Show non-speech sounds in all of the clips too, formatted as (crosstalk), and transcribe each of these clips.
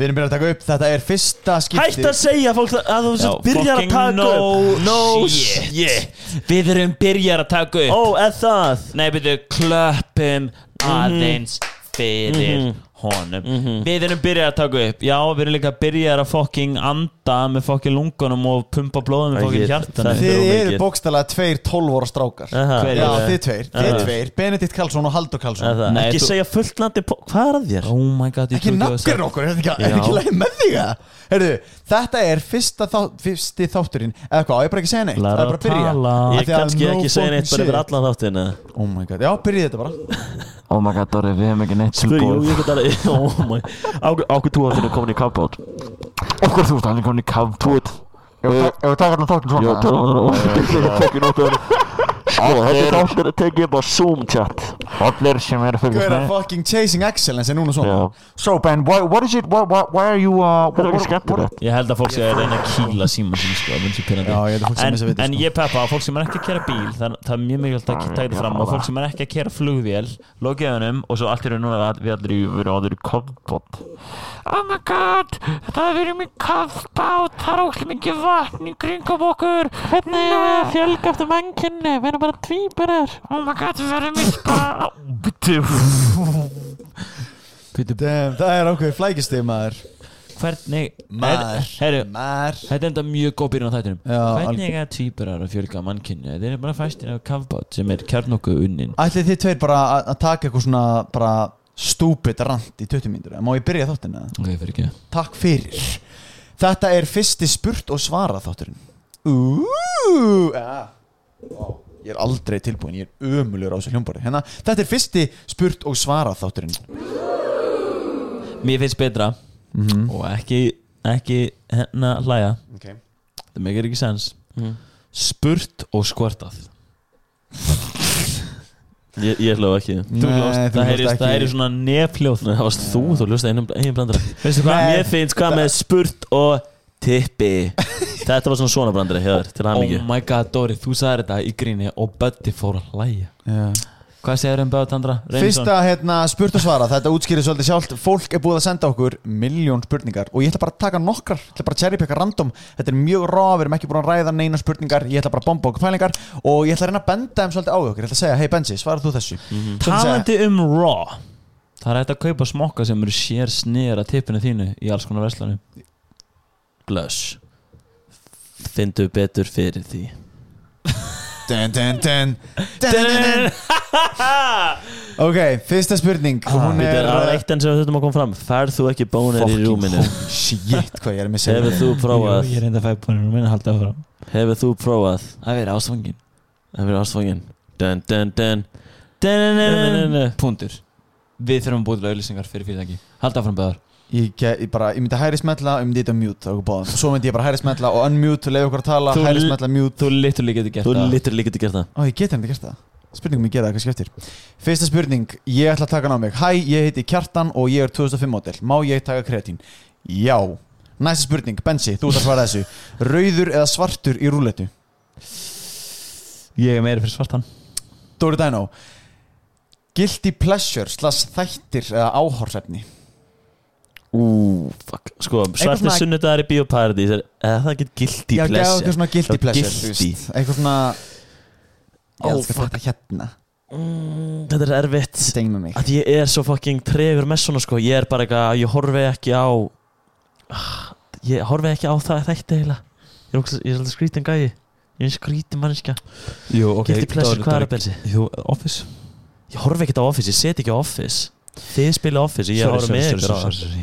Við erum byrjað að taka upp, þetta er fyrsta skipti Hætt að segja fólk það- að þú byrjar að taka no upp. No shit. shit. Við erum byrjar að taka upp. Ó, eða það? Nei, byrju, klöppum aðeins fyrir Mhm. Honum Mhm. Við erum byrjað að taka upp Já, við erum líka byrjað að fucking anda með fucking lungunum og pumpa blóðum með fucking ég- hjartan það- Þið er eru bókstælega tveir 12 ára strákar. Hver Já, eru þið tveir, þið tveir Benedikt Karlsson og Haldur Karlsson það. Nei, Ekki þú- segja fullt nandi Hvað er að þér? Oh my god, ég Ekki trúi að nafnir það- okkur, er þetta ekki, er Já. ekki læg með þig að Herðu, þetta er fyrsta þá, fyrsti þátturinn Eða hvað, á ég bara ekki að segja neitt Læra Það er bara að byrja tala. Af Ég því að kannski no ekki segja neitt bara fucking yfir shit. allan þáttina Oh my god, já, byrjið þetta bara Oh my god, Dori, við hefum ekki neitt Sko, jú, tilbúið ég get alveg (laughs) Oh my. Ákveð þú að þínu komin í kampátt? Af hverju þú ert alveg komin í kampút Ef við taka hérna þáttum svona. (laughs) Já, það Fokkin áttu Sko, þessi þáttur er tekið upp á Zoom chat. Allir sem eru að fylgjast Hvað er með fucking chasing excellence er núna svona. Já. So Ben, why, what is it, why, why, why are you uh, Það er ekki skemmtilegt. Ég held að fólk sé að reyna að kýla síma sinni sko, það. Já, að sem en, að en sko. ég peppa á fólk sem er ekki að kera bíl það, það er mjög mikilvægt að þetta fram og fólk sem er ekki að kera flugvél lokiðunum og svo allt eru núna að við allir verið áður í kampot Oh my god, þetta er verið mjög kampát Það er óslega mikið vatn í kringum okkur. Hvernig er við erum bara tvíburar. Oh my god, við verðum Damn, Það er ákveðið flækistið maður. Hvernig Maður, Herru, maður. þetta er enda mjög góð byrjun á þættinum. Já, hvernig er tvíburar að fjölga mannkynni þeir eru bara fæstir af kafbát sem er kjarnokku unnin. Ætlið þið tveir bara að taka eitthvað svona bara stúpid rant í 20 mínútur Má ég byrja þáttinn eða? ok, fyrir ekki. Takk fyrir. Þetta er fyrsti spurt og svara þátturinn Úúúú ja. Vá, Ég er aldrei tilbúin, ég er ömulur á þessu hljómbori hérna, Þetta er fyrsti spurt og svara þátturinn mér finnst betra. Mm og ekki, ekki hérna hlæja. Okay. það meikir ekki sens Mm. spurt og skvartað Ég, ég hljóð ekki. Þú hlóst, það heyri, heyri svona nefljóð Nei, það varst þú, þú hljóðst einum, einum brandara veistu hvað? Nei. Mér finnst hvað með spurt og tippi. Þetta var svona svona brandari hjá þér, til oh aðmyggju my god Dóri, þú sagði þetta í gríni og Böddi fór að hlæja. Yeah. hvað segir um Bödd Andra? Fyrsta hérna, spurt og svara, þetta útskýrir svolítið sjálft. Fólk er búið að senda okkur miljón spurningar. Og ég ætla bara að taka nokkrar, ég ætla bara að cherrypicka random. Þetta er mjög rá, við erum ekki búin að ræða neina spurningar. Ég ætla bara að bomba okkur pælingar. Og ég ætla að reyna að benda þeim svolítið á okkur. Ég ætla að segja, hei Benji, svarað þú þessu? Um raw það er hægt að kaupa smokka sem eru sér snýr að tippinu þínu í alls konar verslanum Blush Findu betur fyrir því. Dun, dun, dun, dun, dun, dun. (laughs) Ok, fyrsta spurning. Hún Þetta er er aðra eitt enn sem við þurfum að koma fram. Færð þú ekki bónir í rúminu? Shit, hvað ég er með sér Hefur þú prófað? Jú, ég reynda að fæða búin að minna að halda áfram. Hefur þú prófað? Að vera ásvangin að vera ástfangin. Dun dun dun. Dun dun dun. Dun Puntur Við þurfum að búið til auðlýsingar fyrir fyrirtæki. Halda áfram bæðar Ég, ég, bara, ég myndi hæri smetla og ég myndi okkur báðum. Og svo myndi ég bara hæri smetla og unmute og leiða okkur að tala Þú hæri smetla mute. Þú literally getur gert Þú það. líka til að gera það. Ó, ég get henni gert það. Spurningum ég gera það kannski eftir. Fyrsta spurning, ég ætla að taka hann á mig. Hæ, ég heiti Kjartan og ég er 2005 model. Má ég taka kreatín? Já. Næsta spurning, Bensi, þú ert að svara þessu. Rauður eða svartur í rúletu? Ég er meiri fyrir svartan. Dóri Dæno Guilty pleasure slags þættir eða áhorsefni Ú, fuck. Sko, svartir svona- sunnudagar í Bíóparadís er eða það get guilty Já, pleasure? eitthvað svona guilty Já, pleasure guilty. Eitthvað svona Ó, elskar fuck. þetta hérna. Mm, Þetta er erfitt. Steng með mig. Að ég er svo fucking tregur með svona sko. Ég er bara eitthvað, ég horfi ekki á ég horfi ekki á það þætti eiginlega. Ég er, er svolítið skrítin gæi. Ég er skrítin mannskja Jú, ok. Guilty pleasure, hvað er að belsi? Jú, Office. Ég horfi ekki á Office, ég set ekki á Office. Þið spila Office, ég horfi með ykkur á það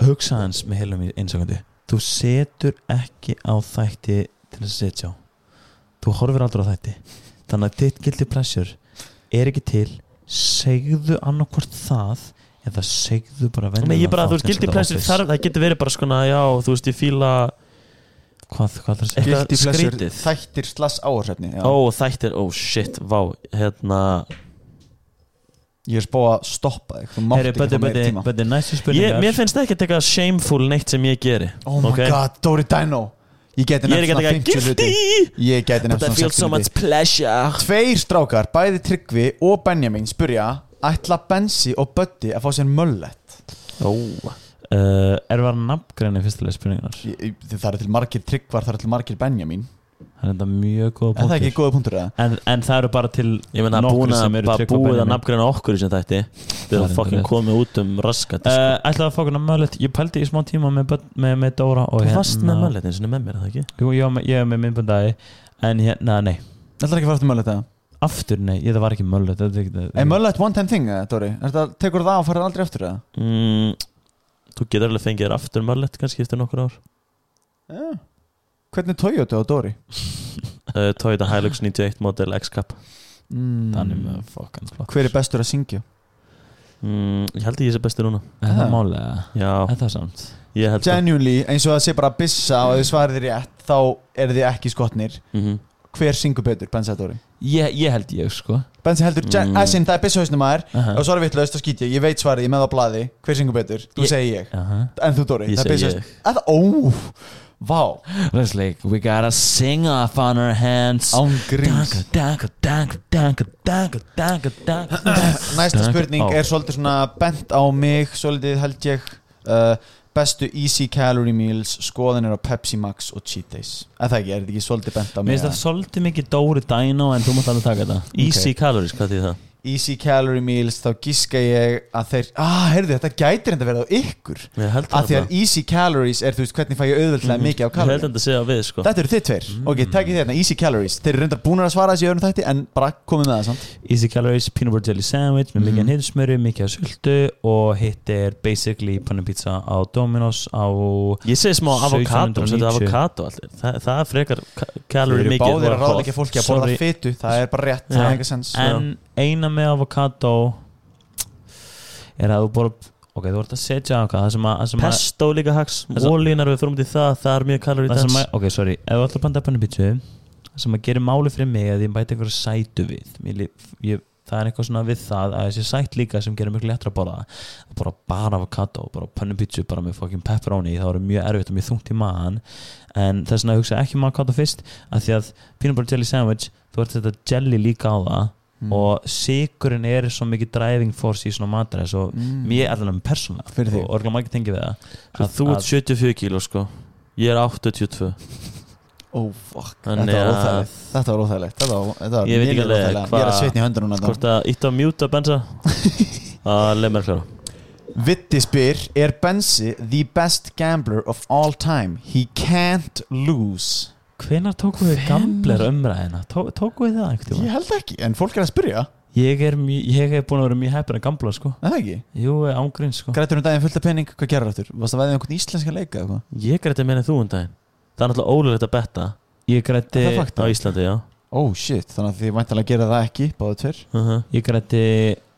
Hugsa hans með heilum í einsakandi Þú setur ekki á þætti til að setja á. Þú horfir aldrei á þætti. Þannig að þitt guilty pleasure er ekki til. Segðu annarkvort það eða segðu bara Nei, ég bara, þú veist, eins og guilty The pleasure Office. þar, það getur verið bara skona, já, þú veist, ég fíla Hvað, hvað er það að segja? Þættir slags áhorsefni ó, þættir, ó, shit, vá hérna, Ég er spóð að stoppa þig. Þú mátt ekki fá bæti, tíma. bæti, næstu ég, spurningar mér finnst það ekki eitthvað shameful neitt sem ég geri Oh my Ok. god, Dóri Dæno Ég geti er ekki svona eitthvað 50 hluti. Ég geti I svona feel 60 so much hluti. Tveir strákar, bæði Tryggvi og Benjamin spurja Ætla Bensi og Böddi að fá sér möllet ó. Uh, nafngreinu fyrstulega spurningunar Ég- ég- Það er til margir tryggvar, það er til margir Benjamin Það er enda mjög góða Er það punktur ekki góða punktur eða? en, en það eru bara til Ég meina búin að bara búið að nafngreina okkur í sem þætti Það Þeir er eru fucking rétt. komið út um raskat uh, sko. Ætlaði að fá hvernig möllet Ég pældi í smá tíma með, með, með Dóra og Þú varst með hérna- möllet eins og með mér, er það ekki? Jú, ég var með, ég var með myndbundagi En hérna, nei er ekki að fara aftur möllet eða? Aftur, nei, ég það var ekki möllet þetta er Er möllet one time thing eða, Dóri? Er tekur það og farið aldrei aftur eða? Mm, þú getur alveg fengið þér aftur möllet kannski eftir nokkur ár Já Hvernig er Toyota á Dóri? uh, Toyota Hilux 91 model X-Cup Mm. Þannig með fokkan flott Hver er bestur að syngja? mm, Ég held að ég sé bestur núna Er það Ah. málega? Já, Er það samt? ég held að Genuinely, eins og það sé bara bissa og þið svarið þið rétt þá eru þið ekki skotnir mm Hver syngur betur, Bensi að Dóri? Ég, ég held ég, sko Bensi heldur, Mm. æsinn, það er bissahausnum aður Aha. og svo er vitlaust að skýtja, ég veit svarið, ég er með á blaði Hver syngur betur? Þú Ég- segir ég Aha. En þú Dóri, Ég það er segi vá, It's like, we got a sing off on our hands. Án gríns. Danka, danka, danka, danka, danka, danka, danka (clears throat) Næsta spurning er svolítið svona bent á mig Svolítið held ég uh, Bestu easy calorie meals Skoðanir á Pepsi Max og Cheat Days Eða ekki, er þetta ekki svolítið bent á Mér mig? finnst það svolítið mikið Dóri Dino en þú mátt alveg taka þetta. Easy calories, hvað þýð það? Easy calorie meals, þá gíska ég að þeir Ah, heyrðu, þetta gætir enda verið á ykkur Ég held því það að easy calories er, þú veist, hvernig fæ ég auðvöldlega Mhm. mikið á Ég held kalorie að þetta segja við sko Þetta eru þið tveir, ok, takkið þið hérna, easy calories Þeir eru reyndar búin að svara þessi í öðrum þætti En bara komið með það, sant? Easy calories, peanut butter jelly sandwich með mikið Mhm. mm. hittismöru, mikið af sultu og hitt er basically panna pizza á Dominos á Ég segi smá avokado, 1790. þetta er avokado allir Það, það er frekar ka- Þeir calorie eru mikið báðir að ekki fólki að Sorry. borða fytu Það er bara rétt, það er ekki sens en eina með avokado er að þú bara ok, þú ert að setja að, að, Pesto líka hax. Ólínar við fyrir út í það, það er mjög dense. að ok, sorry, ef þú ætlar að panta pizza það sem að gera máli fyrir mig að ég bæti einhverju sætu við. Lí- ég, það er eitthvað svona við það að þessi sætt líka sem gerir mjög lettra að borða það bara bara avokado, bara pizza bara með fucking pepperoni, það voru mjög erfitt og mjög þungt í maðan. En þess vegna hugsa ekki um avokado fyrst að því að peanut butter jelly sandwich þú ert þetta jelly líka á það Mm. og sigurinn er svo mikið driving force í svona matræs og Mm. mér allan með persónulega. Fyrir þig. og orðlega maður ekki tengið við það. Svo Þú ert 74 kíló sko. Ég er 82 Oh fuck. Þannig Þetta var að- óþægilegt. Þetta var óþægilegt. Þetta var, þetta var Ég veit ekki alveg hvað- Ég er að svitna í höndunum núna Hvort að ítt á mjúta bensa (laughs) að leið mér klára. Vitti spyr Er Bensi the best gambler of all time? He can't lose hvenar tókum við gambler umræðina Tó, tókum við það einhvern Ég held ekki En fólk er að spyrja. Ég er, mjö, ég er búin að vera mjög heppin að gambla sko. Er Það ekki? Jú, ángrín sko. Grætur um daginn fullt af penning Hvað gerir aftur? Varst að veðið einhvern íslenska leika eða eitthvað? Ég græti meina þú um daginn. Það er náttúrulega ólulegt að betta. Ég grætti Er það fakt? á Íslandi, já. Oh shit Þannig að þið væntalega gera það ekki Báðu tver uh -huh. ég grætti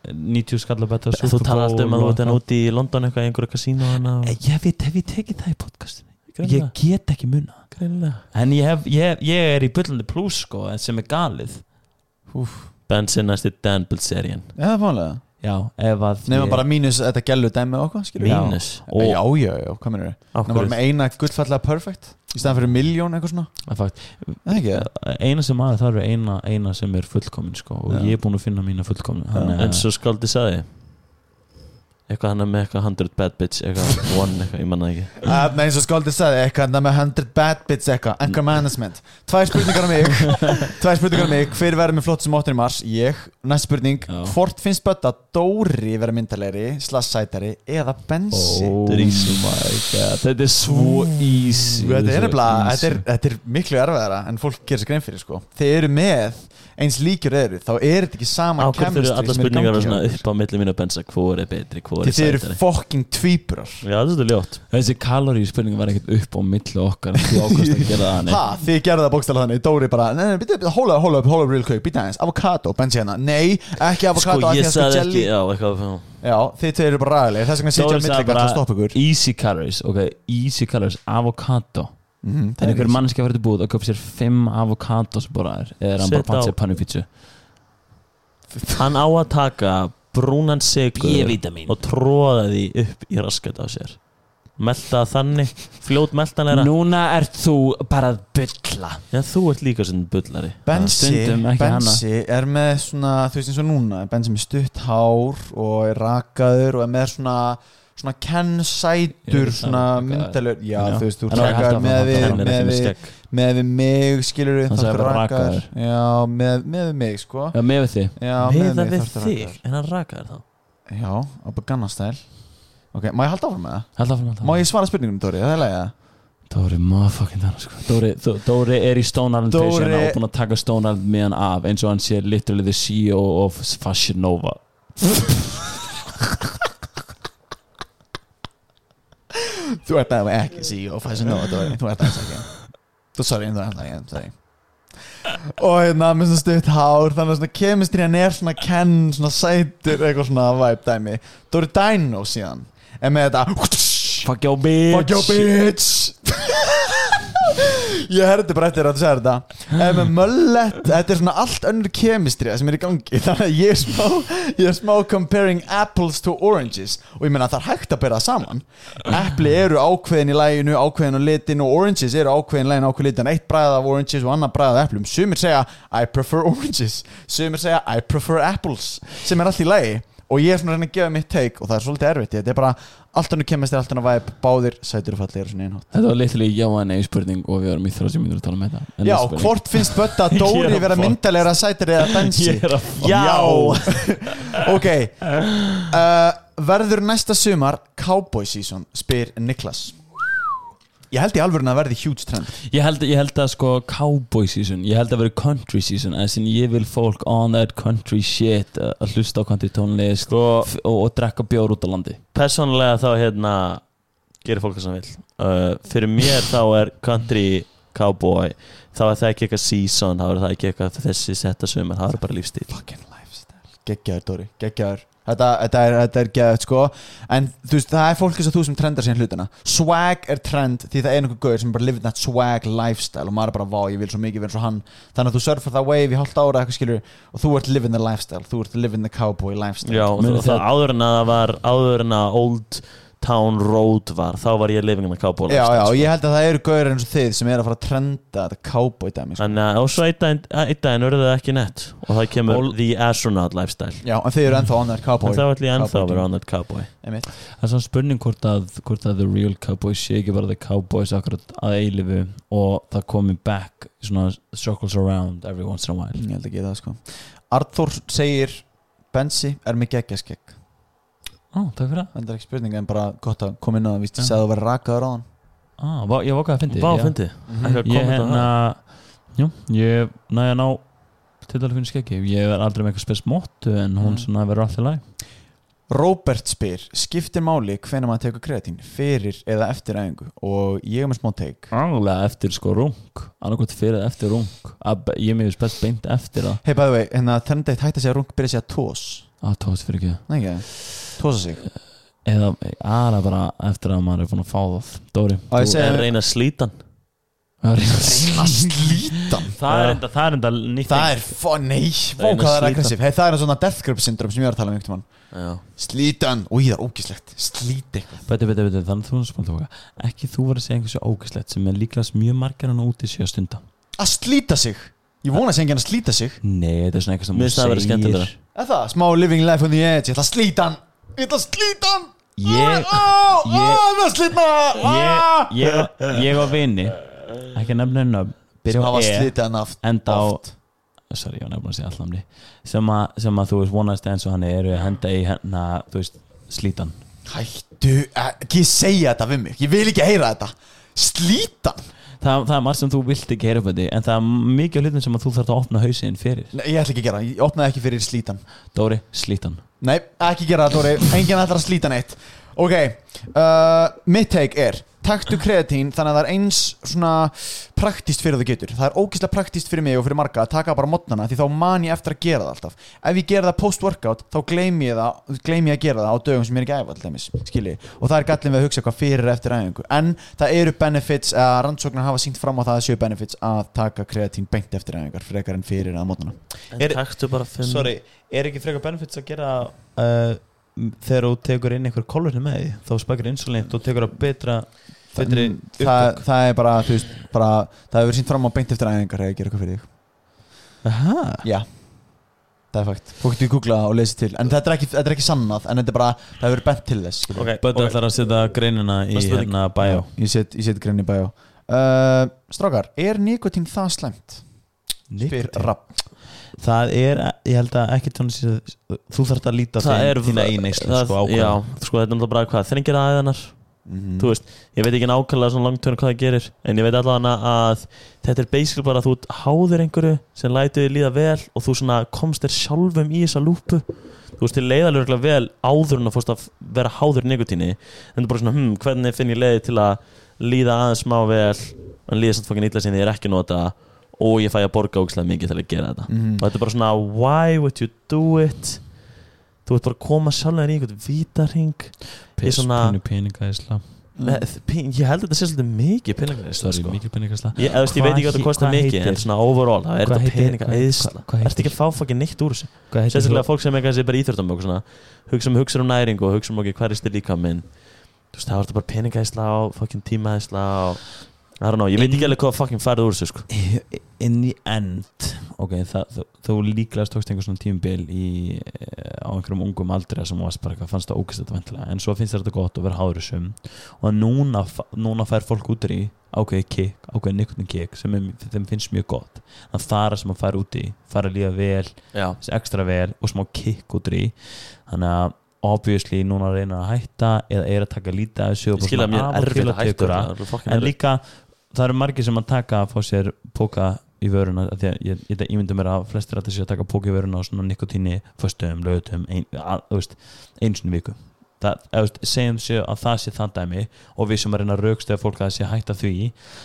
90 skall að betta Þú talar alltaf um að þú ert enn úti í London eitthvað í einhverju kasínu hana Eh, ég veit, hef ég tekið það í podcastinu ég get ekki munna en ég, hef, ég, ég er í byllandi plus sko, sem er galið. Bensin næsti Dan Bilzerian Já, það er fánlega já, ef að Nefnum ég- bara mínus þetta gælu dæmi okkur? Mínus Já, já, já, já, hvað minnur Á Nefnum bara með eina gullfallega perfect Í staðan fyrir miljón eitthvað svona. Fakt, Það er ekki? það eina sem aðeins þarf er eina, eina sem er fullkomin sko, og Já. ég er búin að finna mína fullkomin En svo skaldi sagði Eitthvað hann með eitthvað 100 bad bitch Eitthvað one eitthvað, ég manna ekki. Uh, eins og Skóldi sagði eitthvað með 100 bad bits eitthvað Anchor management. Tvær spurningar á mig. Tvær spurningar á mig. Hver verður með flott sem 8. mars? Ég. Næst spurning. Já. Hvort finnst bötta Dóri vera myndalegri Slash sætari Eða Bensi? Oh Þetta er svo easy. Þetta er þetta er, þetta er miklu erfiðara En fólk gerir sér grein fyrir sko. Þið eru með Eins líkjur eru Þá er þetta ekki sama Á hverju fyrir alla sem er í spurningar gangi svona upp á milli mínu bensa Hvor er betri, hvor er Þið þið eru sætari. fucking tvíburar. Já, þetta er ljótt. Þessi kalorí spurning var ekkert upp á milli okkar Þú ákvæmst að gera það hannig Ha, þið gerðu það bókstæla þannig. Dóri bara, nei, nei, býta, býta, hold up, hold up, hold up real quick. Býta aðeins, avocado, bensi hérna Nei, ekki Sko, avocado af því ég að sko sagði ekki Já, eitthvað já. Þið eru bara ræðilegir Þess vegna sitja á Dóri milli sagði gætt að stoppa ykkur. Easy calories, ok, easy calories Avocado Mhm, Það er einhver mannski að vera til búið að köpa sér fimm avocados bara er Eða er hann bara Set á- pantið pannu pítsu Hann á að taka brúnan sigur. Og tróða því upp í raskat á sér. Melta það þannig Fljót meltanleira Núna ert þú bara að bylla Já, þú ert líka sem bullari. Bensi, Bensi er með svona, þú veist eins og núna Bensi með stutt hár og er rakaður og er með svona svona Ken sætur Ég- svona myndalur já, þú veist, þú áfram, með við er með með við, með mig skilur við Hann sagði bara rakaður. já, með, með við mig sko. Já, með við þig. Já, Miða mig við þig, en hann rakaði þá. Já, á Gangnastæl ok, má ég halda áfram með það? Má ég svara spurningunum, Dóri, það er leiða Dóri, motherfucking þannig sko. Dóri, Dó- Dóri er í Stone Island Dóri- og búin að taka Stone Island með hann af eins og hann sé literally the CEO of Fashion Nova (laughs) þú ert að ekki CEO Nova, Dóri, þú ert að ekki. Þú sorry, þú ert að ekki, sorry. Og hérna með svona stutt hár þannig að svona kemistriðan er svona Ken svona sætur, eitthvað svona vibe dæmi. Dóri Dino síðan. En með þetta Fuck your bitch. Fuck your bitch Ég herði bara eftir að þú segir þetta. Ef með möllet, þetta er svona allt önnur kemistri sem er í gangi. (laughs) Þannig að ég er smá, ég er smá comparing apples to oranges. Og ég meina það er hægt að bera það saman. Epli eru ákveðin í læginu, ákveðin á litin Og oranges eru ákveðin í læginu, ákveðin litin Eitt bræð af oranges og annar bræð af eplum Sumir segja I prefer oranges. Sumir segja I prefer apples. Sem er allt í lægi Og ég er svona að reyna að gefa mitt take Og það er svolítið erfitt Þetta er bara allt önnur kemistri, allt önnur væp Báðir sætur og einhátt. Þetta var literally já en nei spurning og við varum í 30 mínútur að tala um þetta. Já, spurning. hvort finnst Bötta að (laughs) Dóri að vera myndalega sætir eða dansi? Að Já. (laughs) Ok. (laughs) Uh, Verður næsta sumar Cowboy season spyr Niklas Ég held í alvörun að verði huge trend. Ég held, ég held að sko cowboy season Ég held að vera country season sem ég vil fólk on that country shit uh, Að hlusta á country tónlist Sko- og, og drekka bjór út á landi. Personlega þá hérna gerir fólk það sem vil uh, Fyrir mér þá er country cowboy þá er það ekki eitthvað season þá er það ekki eitthvað þessi setta sumar þá er það bara lífstíl Fucking lifestyle. Geggjaður Dóri, geggjaður Þetta, þetta er, er geggjaður sko. En þú veist, það er fólk eins og þú sem trendar síðan hlutina. Swag er trend því það er einhver gauður sem bara livið that swag lifestyle og maður er bara, vá, ég vil svo mikið vera og hann. Þannig að þú surfar það wave í hálft ára eitthvað skilur og þú ert living the lifestyle, þú ert living the cowboy lifestyle. Já, og Muni það, það það- áður en að það var áður en að Old Town Road var þá var ég living in a cowboy Já, já, og sko. ég held að það eru gauður eins og þið sem er að fara að trenda þetta cowboy dæmi sko. Þannig að og svo einn daginn, einn daginn verður það ekki nett og það kemur The Astronaut Lifestyle Já, en þið eru ennþá on that cowboy en þá ætlum ég ennþá að vera on that cowboy Einmitt. Það er svona spurning hvort að, hvort að the real cowboys sé ekki bara the cowboys akkurat að eilifu og það komi back svona circles around every once in a while Ég held ekki það sko Arthur segir Bensi er með geggjaskegg Ó, takk fyrir það. Það er ekki spurning en bara gott að koma inn á það Vist ég segði að þú verið rakaður á hann. Ah, vá, Ég hvað að fyndi Bá, fyndi Eitthvað Ég á hérna Jú, ég næja ná til dælu fyrir skeggi. Ég er aldrei með eitthvað spes móttu en hún Mm. svona verður alltaf læg Robert spyr Skiptir máli hvenær maður tekur kreatín Fyrir eða eftir æfingu? Og ég er með smá teik Álega eftir sko rung annarkvæmt fyrir eða eftir rung Að- Ég er með spes beint eftir það. By the way, hérna Trendeitt hætti að segja rung Byrja að segja tós að tóðast fyrir ekki. Tósa sig. Eða aðra bara eftir að maður er búin að fá það. Dóri ég þú- segi- En reyna að slíta hann. Það er er enda, það er enda nýtt Það er, nei, fó Reyna að hvað það er aggressív. Hey, Það er svona death grip syndrom sem ég var að tala um einhvern tímann. Já. Slítan, úi það er ógislegt Slíti Beti, beti, beti, þannig þú að tóka Ekki þú var að segja einhversu ógæslegt sem er líklegast mjög margar hann úti sér stunda. Að slíta sig Ég vona að segja enginn að slíta sig. Nei, þetta er svona eitthvað sem Mér finnst það að vera skemmtilegra. Er það? Smá living life on the edge. Ég ætla að slíta hann. Ég ætla að slíta hann. Ég, það er slítna ég, ég, ég og vini Ekki Sem Byrja á hafa E slítið hann aft Enda á. Sorry, ég var nefnilega að segja allan sem, að- sem að þú veist vonaðist eins og hann eru að henda í hérna, þú veist, slítan. Hættu, ekki segja þetta við mig. Ég vil ekki heyra þetta. Slíta hann það, það er margt sem þú vilt ekki heyra upp þetta en það er mikið af hlutum sem þú þarf að opna hausinn fyrir. Nei, Ég ætla ekki að gera. Ég opnaði ekki fyrir slítan. Dóri, slítan. Nei, ekki gera það Dóri. Enginn ætlar að slíta neitt. Ok, uh, mitt take er Taktu kreatín þannig að það er eins svona praktíst fyrir þú getur. Það er ógeðslega praktíst fyrir mig og fyrir marga að taka bara mótnana Því þá man ég eftir að gera það alltaf. Ef ég gera það post-workout þá gleymi ég það Gleymi ég að gera það á dögum sem ég er ekki æfa alltaf og það er gallin við að hugsa hvað fyrir eftir æfingu. En það eru benefits að rannsóknar hafa sínt fram á það að séu benefits að taka kreatín beint eftir æfingar Frekar en fyrir að mótnana Er- Sorry, er ekki frekar benefits að gera uh, þegar þú tekur inn einhver kólurni með því þá spækir insulin, þú tekur að betra Mm, það, það er bara, þú veist, bara það hefur sínt fram á beint eftir æfingar eða gera eitthvað fyrir þig. Aha. Já, það er fakt. Fólk getur googla og lesa til. En þetta er ekki, þetta er ekki sannað En þetta er bara, það hefur bent til þess skilur. Ok, Böttu ok. ætlar að setja greinina í hérna bæjó. Ég set, ég set grein í bæjó. Uh, Strákar, er nikotín það slæmt? Spyr Rapp. Það er, ég held að ekki tónu sér Þú þarft að líta Það er þína í neyslu það- sko Já, sko þetta er náttúrulega bara hvað Þrengir aðeinar Mhm. Þú veist, ég veit ekki nákvæmlega svona langtörn hvað það gerir En ég veit allavega að Þetta er basically bara að þú háður einhverju Sem lætur þið líða vel Og þú svona komst þér sjálfum í þessa lúpu Þú veist, þið leiðalurlega vel áður en að fórst að vera háður nikotíni En er bara svona, hm, hvernig finn ég leiði til að líða aðeins smá vel En líða samt fokkin illa sem ég er ekki nota Og ég fæ að borga ógislega mikið til að gera þetta Mhm. og þetta er bara svona why would you do it þú ert bara koma sjálflega í svona- peningaðisla ég held að þetta sé svolítið mikið peningar Sorry, sko. mikil peningaðisla ég, ég veit ekki hvað þetta kostar mikið en svona overall, það er þetta heitir- peninga hvað- eðsla hvað- hvað ertu ekki að fá fokkin neitt úr þessu? sérstaklega fólk sem er kannski bara íþjóttum og svona, hugsa um, hugsa um næringu og hugsa um okkur hverjast er líka minn þú veist, það var þetta bara peningaðisla og fokkin tímaðisla og I don't know, ég veit ekki alveg hvað fokkin færið úr þessu sko. in the end ok, það, þú, þú líklega stókst einhver svona tímubil í, eh, á einhverjum ungum aldrei sem varst bara eitthvað, fannst það ógæst þetta ventilega en svo finnst þetta gott að vera háður þessum. Og núna, núna fær fólk út í ákveði kick, ákveði nikotin kick sem er, þeim finnst mjög gott. Þannig að er sem að fara út í, fara að líða vel já, ekstra vel og smá kick út í. Þannig að obviously núna reynar að hætta eða er að taka lítið að þessu og bara af og til að hætta tekur það. það fucking en líka það eru margir sem að taka að fá sér póka í vöruna því að ég, ég, ég myndi mér að flestir að þessi að taka póka í vöruna og svona nikotíni föstum, lögutum, ein, að, í viku. Það, eða, veist, segjum sér að það sé það dæmi og við sem að reyna að raukstu fólk að það sé að hætta því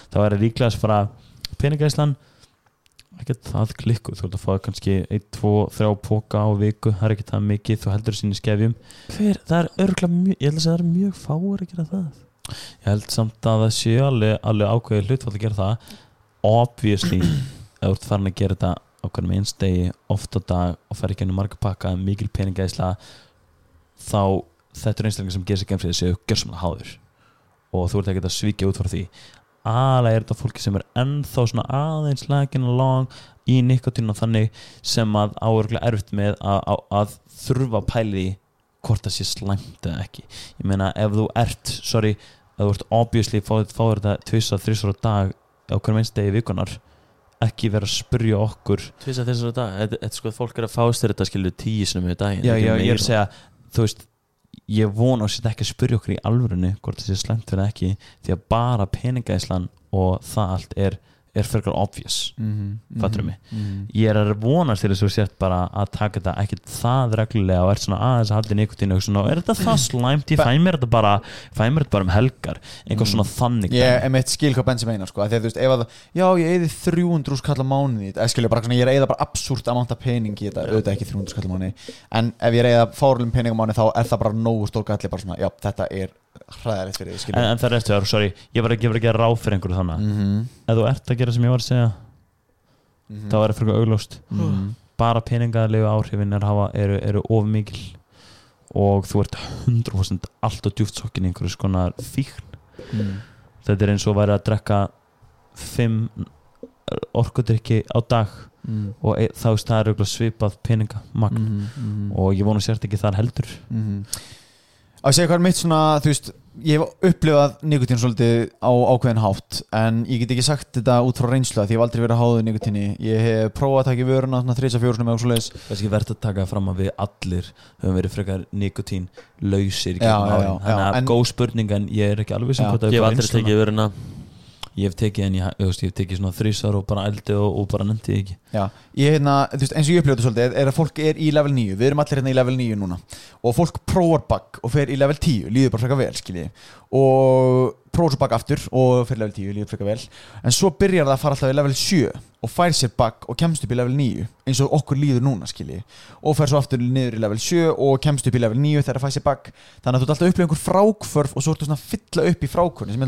þá er það líklega að fara peningæslan ekkert það klikku, þú ert að fá kannski 1, 2, 3 póka á viku það er ekki það mikið, þú heldur sinni skefjum. Hver, það er örgulega mjög ég held að það er mjög fáur að gera það. Ég held samt að það sé alveg, alveg ákveðið hlutfall að gera það obviously (clears throat) þú ert farin að gera þetta hvernig með einstegi oft á dag og fer ekki ennum marga pakka mikil peningæsla þá þetta er einstaklega sem gerir sig gemfrið séu gjörsamlega háður. Og þú ert ekki að svíkja út frá því. Aðlega er þetta fólki sem er ennþá svona aðeins lagging along í nikotínu og þannig sem að áurglega erfitt með að, að, að þurfa að pæli hvort það sé slæmt eða ekki. Ég meina ef þú ert, sorry ef þú ert obviously fáið þetta tvisa, þrísar á dag á hverjum eins degi vikunar ekki vera að spyrja okkur. Tvisa þessar dag, þetta sko að fólk er að fást þér þetta skilur tíu sinum í daginn já, já, ég er að segja, þú veist ég vona að setja ekki að spyrja okkur í alvörunni hvort það sé slæmt fyrir ekki því að bara peningæslan og það allt er, er fyrir obvious Mhm, Fattarðu mhm, mig? mhm. ég er að vonast til þess að sért bara að taka þetta ekki það reglulega og ert svona aðeins að halda nikotínu og svona, er þetta það slæmt ég fæ mér þetta bara, fæ mér þetta bara um helgar einhver Mm. svona þannig Ég er meitt skil hvað Bensi meina sko, af því að þú veist, ef að, já ég eyði 300 skall á mánuði, eða skilja bara svona, ég er að eyða bara absúrt að mánta pening í þetta, auðvitað ekki 300 skall á mánuði, en ef ég er að eyða fárlum pening á mánuði þá er það bara nógu stór galli, bara svona, já þetta er hræðilegt fyrir því, en, en það er eftir það, sorry, ég var ekki, að ráð fyrir einhverju þannig mm -hmm. Ef þú ert að gera sem ég var að segja Mhm. þá er það fyrir augljóst. Mm bara peningalegu áhrifin er hafa, eru, eru of mikil og þú ert 100% allt og djúft sokkin í einhverju skonar fíkn. -hmm. þetta er eins og væri að drekka 5 orkudrykki á dag mm og e, þá veist það er auðvitað svipað peningamagn. -hmm. og ég vonu sért ekki þar heldur. Mm Að segja hvað er mitt svona, þú veist ég hef upplifað nikotín svolítið á ákveðin hátt en ég get ekki sagt þetta út frá reynslu af því ég hef aldrei verið háður nikotíni ég hef prófað að taka í vöruna svona 34 sinum eða svo leiðis kannski verðt að taka fram að við allir höfum verið frekar nikotín lausir í Já, gegnum já, já, árin þannig að en- góð spurning en ég er ekki alveg sem Já, hvort að ég hef aldrei tekið veruna ég hef tekið en ég, ég, hef tekið svona þrísar og bara eldi og, og bara nefndi ekki Já, ég hérna, þú veist, eins og ég þetta svolítið er að fólk er í level 9, við erum allir hérna í level 9 núna. Og fólk prófar bug og fer í level 10, líður bara frekar vel, skiljið og prófar svo bug aftur og fer í level 10, líður frekar vel. En svo byrjar það að fara alltaf í level 7 og fær sér bug og kemst upp í level 9 eins og okkur líður núna, skiljið og fer svo aftur niður í level 7 og kemst upp í level 9 þegar það fær sér bug. Þannig að þú alltaf upplifið einhver frákvörf og svo ertu svona að fylla upp í frákvörni sem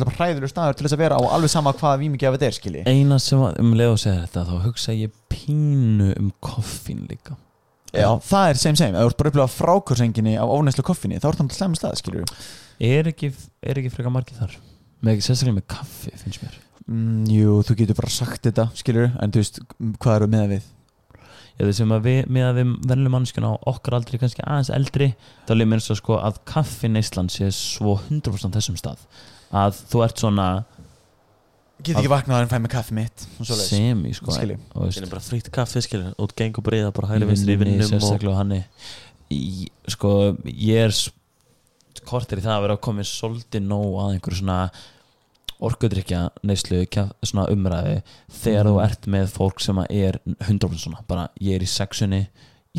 er sem og pínu um koffín líka. Já, það er same same, ef þú ert bara að upplifa frákursenginni á ónæslu koffinni, þá ert það slemmi stað, skilur er ekki, er ekki frekar margir þar? Með ekki sérstaklega með kaffi finnst mér. Mm, Jú, þú getur bara sagt þetta, skilur en þú veist, hvað eru með við eða sem að við, með að við verðum mannskjuna á okkar aldrei kannski aðeins eldri þá líf mér svo sko að kaffin Ísland sé svo 100% þessum stað. Að þú ert svona Get ekki vaknað að hann fæ með kaffi mitt semi sko Það er bara frýtt kaffi skilur og geng og breyða bara í hægri vinstri í vinnum og sérstaklega hann í, sko ég er kortir í það að vera að koma svolítið nóg að einhverju svona orkudrykja neyslu svona umræði þegar þú ert með fólk sem er 100% svona, bara ég er í sexunni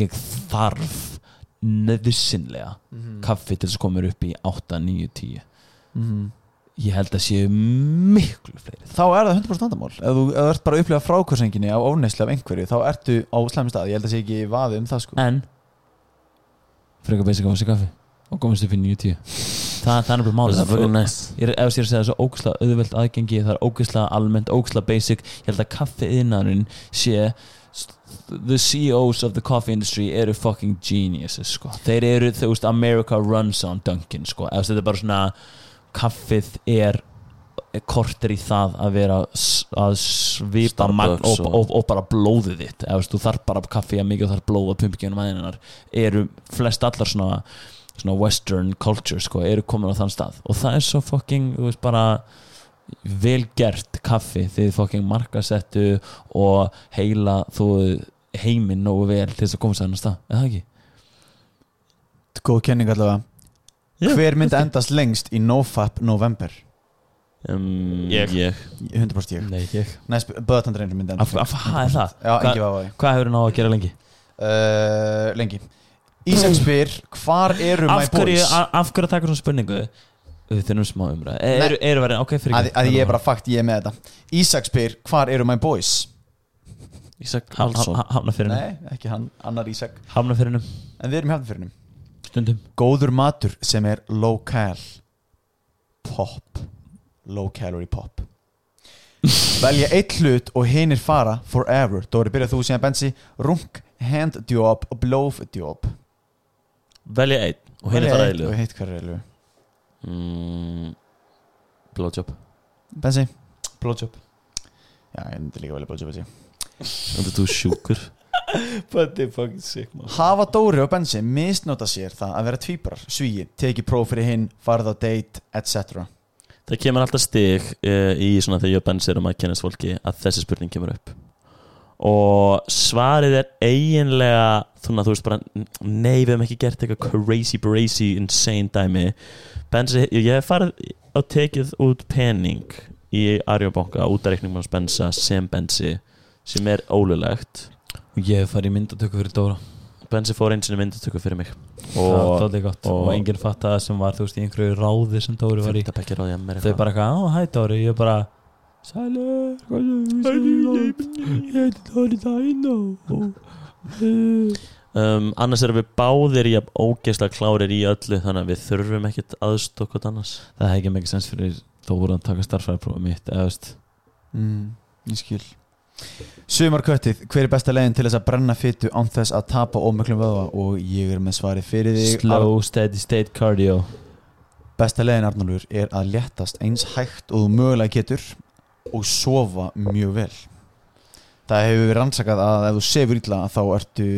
ég þarf nöðusinlega Mhm. kaffi til þess að koma upp í 8, 9, 10 Mhm. Ég held að séu miklu fleiri. Þá er það 100% vandamál. Ef þú, ef ert bara að upplega frákursenginni á óneislu af einhverju þá ertu á slæmi stað. Ég held að sé ekki vaði um það sko. En? Frekar basic að fá sér kaffi og komast upp í 9, 10 það, það er bara málið. Það er nice. Ég er, ef er að segja það er svo ógæslega auðvelt aðgengi það er ógæslega almennt, ógæslega basic. Ég held að kaffiðinarinn sé the CEOs of the coffee industry eru fucking geniuses sko. þeir eru, þú veist, America runs on Dunkin, sko, eða þetta er bara svona kaffið er kortir í það að vera að svipa magn og, og, og- og, bara blóðið þitt. Eða þú þarf bara kaffi að mikið og þarf blóð að pumpkjönum aðeinar eru flest allar svona svona western culture sko, eru komin á þann stað. Og það er svo fucking, veist, bara vel gert kaffi þið fucking markasettu og heila þú heiminn nógu vel til þess að koma sér hann stað, eða ekki? Góð kenning allavega Já, Hver myndi endast lengst í NoFap November? um, Ég. ég. 100% ég. Nei, ég. Næst, Böðatandreinu myndi Af, endast af, hvað er það? Já, ekki vafa því. Hvað hefur hann á að gera lengi? uh, Lengi. Ísak spyr, hvar eru my boys? af hverju að taka svona spurningu? Við þurfum smá umræð Eru, eru verið, ok, fyrir Að, að ég er bara fakt, ég er með þetta. Ísak spyr, hvar eru my boys? Ísak Hafnafyrinum Nei, ekki hann, annar Ísak. Hafnafyrinum, En við erum hjálpfyrinum stundum. Góður matur sem er low-cal. Pop. Low calorie pop. (laughs) Velja eitt hlut og hinir fara forever. Dóri byrjað þú síðan bensi. Runk, handjob og blowjob Velja einn og henni Velja fara eitt eilu Og hver er eilu mm, Blowjob. Bensi? Blowjob. Já, ég myndi líka velja blowjob bensi. Þetta er þú sjúkur (laughs) Þetta er fucking sick man Hafa Dóri og Bensi misnota sér það að vera tvíbrar Svíi, teki próf fyrir hinn, farið á date, etc Það kemur alltaf stig uh, í svona þegar ég og Benz erum að kennast fólki að þessi spurning kemur upp. Og svarið er eiginlega svona þú veist bara nei við hefum ekki gert eitthvað crazy brazy insane dæmi. Benzi, ég hef farið og tekið út pening í Arjóbanka út af reikningum hans Benza sem Benzi sem er ólulegt ég hef farið í myndatöku fyrir Dóra. Benzi fór eins og myndatöku fyrir mig. Og og það er gott. Og- og, enginn fatt að sem var þú veist í einhverju ráði sem Dóri var í. Þau bara eitthvað, á hæ Dóri, ég bara Sælur, er ég heiti Dóri Dæno (laughs) um, annars erum við báðir í að ógeðslega klárir í öllu þannig að við þurfum ekkert aðstók hvort annars. Það hefði ekki mikið sens fyrir Dóra að taka starffræðiprófa mitt eða veist. Mm, Ég skil Sumarköttið, hver er besta leiðin til þess að brenna fytu án þess að tapa ómöklum vöða og ég er með svarið fyrir þig slow steady state cardio. Besta leiðin Arnólfur er að léttast eins hægt og mögulega getur og sofa mjög vel. Það hefur verið rannsakað að ef þú sefur illa þá ertu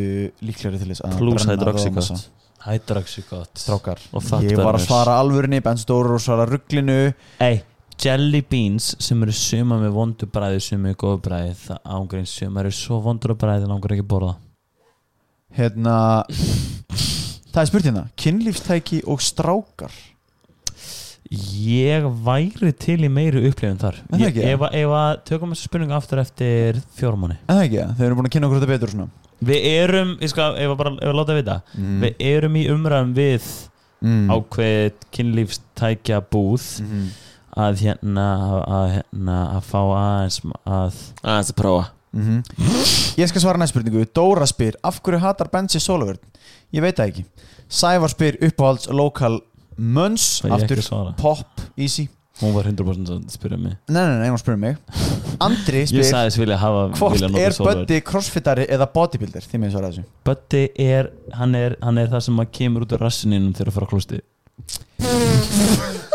líklegri til þess að plus brenna hydroxycut vöðvamassa. hydroxycut Strákar, Og fat ég var að svara alvörinni Benz Dóru og svara rugglinu Ey, jelly beans sem eru suma með vondu bræði sem eru góðu bræði það ángreins sem eru svo vondur á bræði langar ekki að borða Hérna Það er spurt hérna, kynlífstæki og strákar Ég væri til í meiri upplifun þar það ég, ekki? ef, að- ef að tökum þessu spurningu aftur eftir fjórmáni En það ekki, þeir eru búin að kynna okkur þetta betur svona Við erum, ég skal, ef að bara ef að láta vita mm. Við erum í umræðum við mm. ákveð kynlífstækja búð mm. Að hérna að, hérna, að fá aðeins að aðeins að prófa. Mm Ég skal svara næst spurningu. Dóra spyr, af hverju hatar Bensi Sólavörn? Ég veit það ekki. Sævar spyr uppáhalds lokal Möns, Það ég aftur pop, easy. Hún var 100% að spyrja mig. Nei, nei, nei, hún spyr mig. Andri Ég spyr, sagðist vilja hafa hvort er. Böddi crossfittari eða bodybuilder? Þið með svara þessu. Böddi er hann, er, hann er það sem að kemur út af rassininu þegar að fara á klústi (laughs)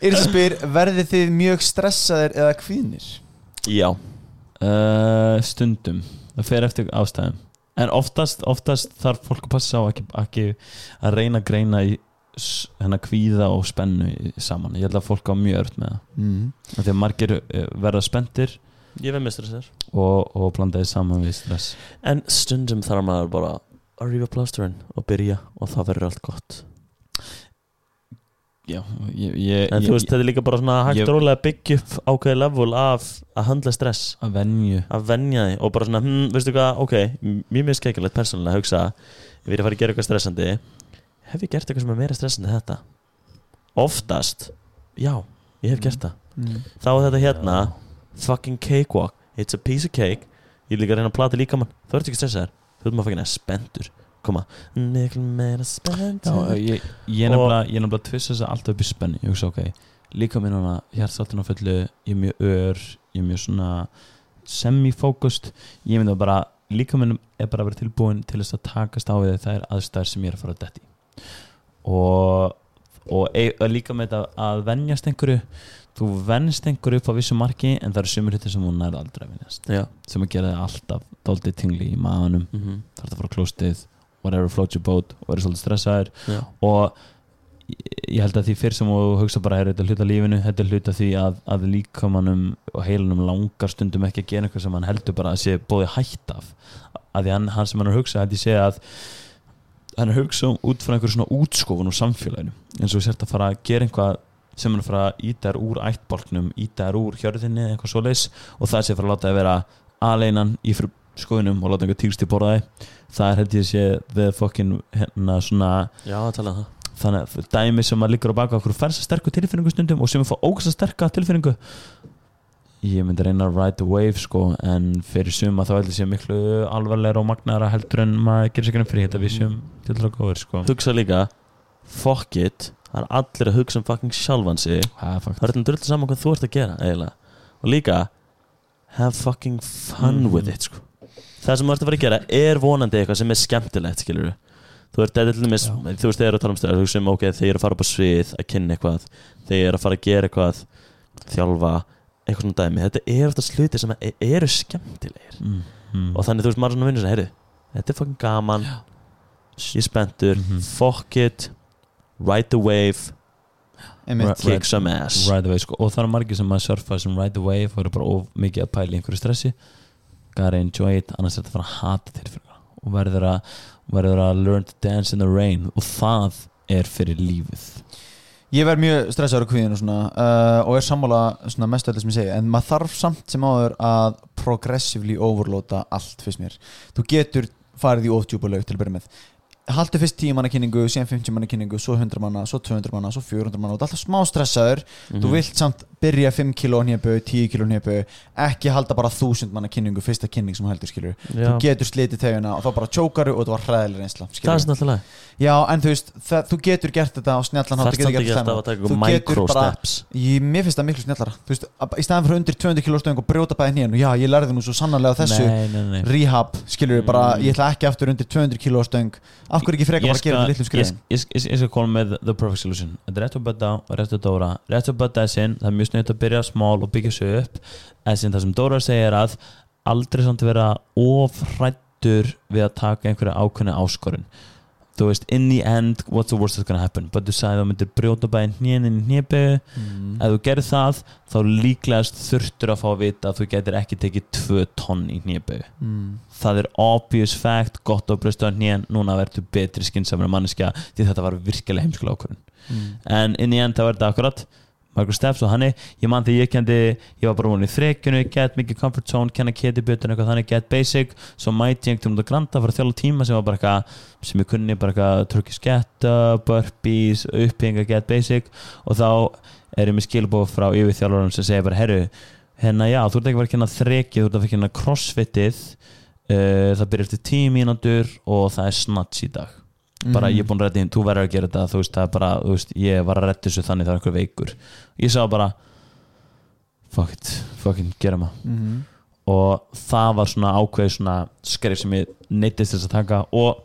Yrsi spyr, verðið þið mjög stressaðir eða kvíðnir? já, uh, Stundum. Það fer eftir ástæðum. En oftast, oftast þarf fólk að passa á ekki, ekki að reyna að greina í hennar kvíða og spennu saman, ég held að fólk á mjög öll með það. Mm. Að margir eh, verða spendir Ég veit mestur þessar og, og blandaði saman við stress. En stundum þarf maður bara að rífa plásturinn og byrja og það verður allt gott já, ég, ég, En þú veist, þetta er líka bara svona hægt rólega að byggja upp ákveði level af að handla stress. Að að venja því og bara svona, hm, veistu hvað, ok m- mér minnst skekilegt persónulega að hugsa ef ég er að fara að gera eitthvað stressandi hef ég gert eitthvað sem er meira stressandi þetta? Oftast, já ég hef gert það, Mm. þá er þetta hérna fucking cakewalk, it's a piece of cake. Ég er líka að reyna að plata líka mann þú ert ekki stressaður, þú ert maður fucking spendur koma, miklu meira já, spendur ég, ég er nefnilega er að tvissa þess að alltaf upp í spennu. Ég hugsa ok, líka minn hana hjartsaltinn á fullu, ég er mjög ör ég er mjög svona semi-fókust. Ég myndi að bara, líka minn er bara að vera tilbúin til þess að takast á við það er aðstæður sem ég er að fara að detti og og e, líka með þetta að venjast einhverju. Þú venst einhverju upp á vissu marki en það eru sumur hlutir sem hún nærði aldrei að venjast. Já, sem að gera alltaf doldið tingli í maðanum mm -hmm. þarf það að fara klóstið whatever floats your boat og verður svolítið stressaður. Já. og ég- held að því fyrr sem þú hugsa bara er þetta er hluta lífinu, þetta er hluta því að, að líkamannum og heilanum langar stundum ekki að gera eitthvað sem hann heldur bara að sé bóði hætt af. Að því hann, hann sem hann er að hugsa held ég sé að hann er að hugsa út frá einhverju svona útskofun úr samfélaginu. Eins og sért að fara að gera eitthvað sem hann er að fara að íta þær úr ættbólknum íta þær úr hjörðinni eða eitthvað svoleiðis og það sé að fara að láta þær vera aleinan í fyrir skoðunum og láta einhver tígst í borðaði það er held ég að sé the fucking hérna svona já, að tala um það þannig að dæmi sem að liggur á baka okkur fær þess sterku tilfinningu stundum og sem er fá ógæst sterka tilfinningu ég myndi reyna að ride the wave sko en fyrir suma þá heldur sé miklu alvarlegra og magnaðara heldur en maður gerir sér ekki fyrir þetta við sem til það góður sko hugsa líka fuck it, það er allir að hugsa um fucking sjálfan sig er fakt það er þetta drull saman hvað þú ert að gera eiginlega. og líka have fucking fun Mhm. with it sko. Það sem þú ert að fara að gera er vonandi eitthvað sem er skemmtilegt skilur þú ert eða til dæmis Já. þú veist þegar eru að tala um stöður þú sem ok, þegar ég er að fara upp á svið að kynna eitthvað þegar ég er að fara að gera eitthvað þjálfa, eitthvað svona dæmi. Þetta er ofta sluti sem e- eru skemmtilegir. Mm, mm. og þannig þú veist maður svona vinnur sem heyru þetta er fucking gaman ég er spenntur, Mhm. fuck it ride the wave kick some ass. ride the wave sko. Og það er margir sem að surfa sem ride the wave og eru bara of mikið að pæla í einhverju stressi gotta enjoy it annars er þetta að fara að hata tilfinningar og verður að, verður að learn to dance in the rain. Og það er fyrir lífið. Ég verð mjög stressaður á kvíðinu svona, uh, og er sammála mest öllu sem ég segi. En maður þarf samt sem áður að progressively overloada allt fyrst mér. Þú getur farið í laug til að byrja með. Haldu fyrst 10 manna kynningu, síðan 50 manna kynningu svo 100 manna, svo 200 manna, svo 400 manna. Og það er alltaf smá stressaður. Mhm. þú vilt samt byrja 5 kilo hnébu, 10 kilo hnébu ekki halda bara 1000 manna kynningu fyrsta kynning sem þú heldur skilur Já. þú getur slitið teguna og þá bara tjókaru og það var hræðileg reynsla það er lag Já, en þú veist, það, þú getur gert þetta á snjallan það þú getur gert þetta alltaf að taka Þú eitthvað getur micro bara- steps. Ég, mér finnst það miklu snjallara. Þú veist, í staðan fyrir undir 200 kg stöðing og brjóta bæði hnén og já, ég lærði nú svo sannarlega á þessu nei, nei, nei. rehab, skilur bara, Mm. ég ætla ekki aftur undir 200 kg stöðing af hverju ekki frekar bara að gera þetta litlum ég, skrifin ég, skal koma með The Perfect Solution. Rétt að bötta og rétt að dóra. Rétt að bötta er sinn, það er mjög snöðt að byrja smál og byggja sig upp En sinn það sem Dóra segir að aldrei samt vera ofrættur við að taka einhverja ákveðna áskorun Þú veist, in the end, what's the worst that's gonna happen But þú sagði að þú myndir brjóta bæði hnén inn í hnébu mm. Ef þú gerir það, þá líklegast þurftur að fá að vita að þú getur ekki tekið 2 tonn í hnébu Mm. það er obvious fact gott að bröstu á hnén, núna verður betri skynnsamur manneskja því þetta var virkilega heimskulega ákvörðun Mm. en inn í end það þetta akkurat Margur Steps og hannig, ég man því ég kendi ég var bara vonið í þrekjunu, get mikið comfort zone kenna keti bjötun eitthvað þannig, get basic svo mæti ég einhvern veginn út að granta fyrir að þjála tíma sem var bara eitthvað, sem ég kunni bara eitthvað turkish get up, burpees uppbygginga get basic og þá er ég með skilbóð frá yfirþjálfurum sem segir bara, herru, hérna já þú ert ekki vera að kenna þrekið, þú ert að vera að kenna crossfitið uh, það byrjar eftir tíu mínútur og það er snatch í dag bara Mm. ég er búin að redda inn, þú verður að gera þetta þú veist, það er bara, þú veist, ég var að redda þessu þannig það er einhver veikur ég sá bara fuck it, fucking gera maður Mhm. og það var svona ákveð svona skref sem ég neittist þess að taka og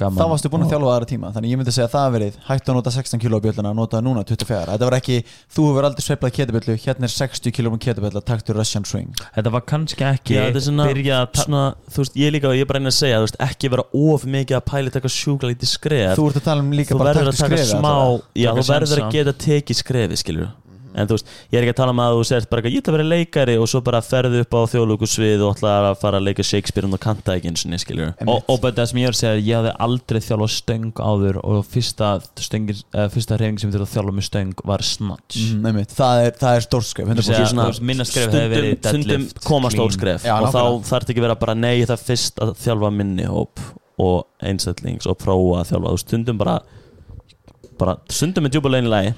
Gaman. Þá varstu búin að þjálfa aðra tíma þannig ég myndi segja að það verið hættu að nota 16 kg bjölluna nota það núna 24 þetta var ekki, þú hefur aldrei sveiflað ketabjöllu hérna er 60 kg ketabjölla taktu Russian swing. Þetta var kannski ekki Já, er svona, að svona þú veist, ég líka, ég er bara einn að segja veist, ekki vera of mikið að pæli taka sjúkla lítið skref. Þú að um þú verður að taka skrefi smá allavega. já, Taka þú verður að geta tekið skrefi skilur en þú veist, ég er ekki að tala um að þú sért bara ekki, ég ætla að vera leikari og svo bara ferðu upp á þjóðlöku svið og ætla að fara að leika Shakespeare og kanta ekki eins og skilur og, og bara það sem ég er að segja er að ég hafði aldrei þjálfað stöng áður og fyrsta, stöngin, uh, fyrsta reyfing sem ég þurfti að þjálfa með stöng var snatch. Mm, það er, er stórskref Ég 100% segi að- svona, þú veist, minna skref hefði verið stundum, stundum koma clean. stór skref. Já, og þá þarf þetta ekki vera bara nei það er fyrst að þjálfa minni hóp og einstællings og prófa að þjálfa. Þú stundum bara bara stundum með djúpa legin í lagi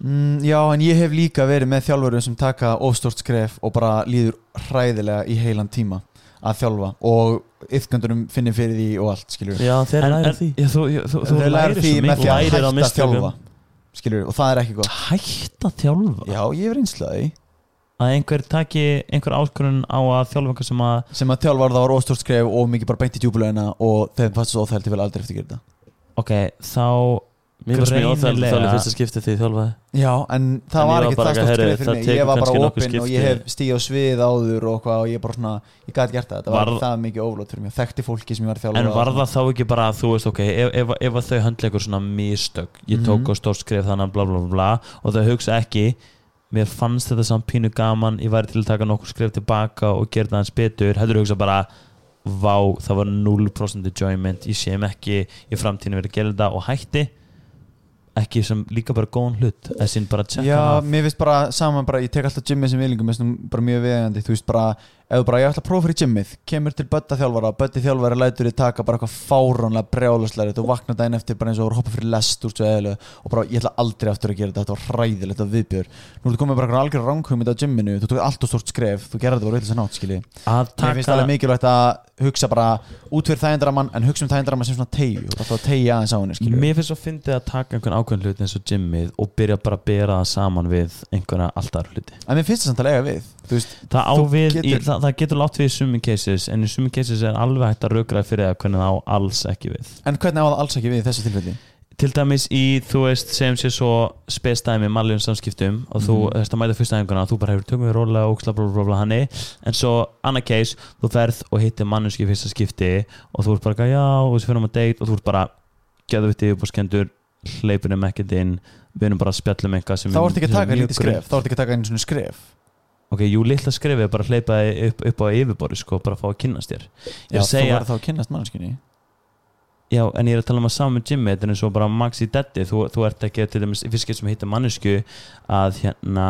Mm, já, en ég hef líka verið með þjálfurum sem taka ofstort skref og bara líður hræðilega í heilan tíma að þjálfa og yfgöndunum finnir fyrir því og allt, skilur já þeir en, því. já, þú, já, þú, þú Þeir læra lærir því með því að Lærir hætta að mistökum. þjálfa skilur, og það er ekki gott. Hætt að þjálfa? Já, ég hef reynslaði að einhver taki einhver áskorun á að þjálfa einhver sem að sem að þjálfar það var ofstort skref og mikið bara beint í djúbulegina og þeim fannst svo óþælti vel aldrei eftir að gera þetta. Ok, þá mér fannst mjög óþægilegt að þjálfa í fyrsta skipti því þjálfaði. Já, en það En var var ekki það heyrðu, skref fyrir það mig. Ég var bara opinn og ég hef stíð á svið áður og hvað og ég bara svona, ég gæti gert það. Þetta var, Var- það mikið óflót fyrir mig, þekkti fólki sem ég var að þjálfa En var það þá ekki bara, þú veist, ok, ef, ef, ef að þau höndla eitthvað svona mistök, ég Mhm. tók á stórt skrif þannig að bla bla bla bla og þau hugsa ekki, mér fannst þetta samt pínu gaman, ég væri til að taka nokkur skrif tilbaka og gera það hans betur, heldur hugsa bara, vá, það var 0% enjoyment, ég sé mig ekki í framtíðinu verið að gera þetta og hætti, ekki sem líka bara góðan hlut, Já, mér finnst bara saman bara, ég tek alltaf gymmið sem viljingum, mér finnst bara mjög veðandi, þú veist bara, þú bara, ég ætla að prófa fyrir gymmið, kemur til bötta þjálfara, bötti þjálfara lætur þið taka bara eitthvað fáránlega brjálaslega, þú vaknar daginn eftir bara eins og hoppa fyrir lest úr svo eðlu og bara, ég ætla aldrei aftur að gera þetta, þetta var hræðilegt að viðbjör, nú ertu komið bara eitthvað algjör ránkvömið á gymminu, þú tók allt og stort skref, þú gerði þetta bara eitthvað nátt, skilji, mér finnst alveg mikilvægt að hugsa bara út fyrir þægindraman, en hugsa um þægindraman sem svona ert það við það við, við, getur- getur látt við í sumi cases en í sumi cases er alveg hægt að raugra fyrir það hvernig það á alls ekki við en hvernig á það alls ekki við í þessu tilfelli? til dæmis í, þú veist, segjum sér svo spestæmi malljum samskiptum og þú mm. að mæta og þú bara hefur tökum við rólega og bla hanni en svo annað case, þú ferð og hittir manneski í fyrsta skipti og þú ert bara já, og þessi fyrir um að date og þú ert bara geðvittið upp og skendur hleypur um ekkert inn við erum bara að spjallum eitthvað sem er mjög skref, þá ertu ekki að taka einu svona skref ok, jú, litla skrefið er bara að hleypa þig upp, upp á yfirborði sko, bara að fá að kynnast þér. Já, að segja, þú verður þá að kynnast mannskinni já, en ég er að tala um að saman með Jimmy, þetta er eins og bara Max í Deddi þú, þú ert ekki til dæmis, fyrst getur sem hittir mannesku að hérna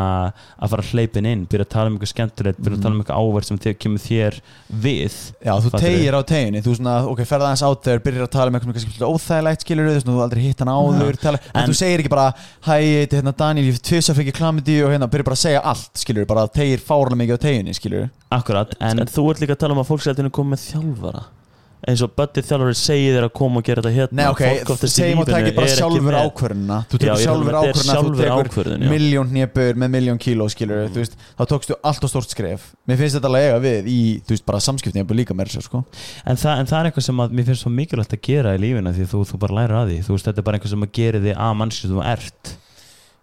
að fara hleypin inn, byrja að tala um eitthvað skemmtilegt byrja að tala um eitthvað áverð sem þér, kemur þér við Já, þú tegir á teginni, þú svona, ok, ferða aðeins át þegar byrjar að tala um eitthvað óþægilegt skilur þú, þú aldrei hitt hann áður tala, en, En- þú segir ekki bara, hæ, þetta er hérna Daniel ég tvisa fyrir klamidi og hérna byrjar bara að segja allt skilur, bara tegir fárlega mikið á teginni skilur akkurat, en þú ert líka að tala um að fólk sér að koma með þjálfara eins og Buddy þjálfari segir þér að koma og gera þetta hérna Nei, ok, Fólk oftast í segjum og takir bara sjálfur ákvörðuna Þú tekur sjálfur ákvörðuna, þú tekur miljón hnébur með miljón kíló skilur, þú veist, þá tókstu allt og stórt skref. Mér finnst þetta lega við í, veist, bara samskiptin ég líka sér, sko. En, þa en það er eitthvað sem að mér finnst svo mikilvægt að gera í lífina því þú, þú bara lærir að því. Veist, þetta er bara eitthvað sem að gera því að mannski sem þú ert.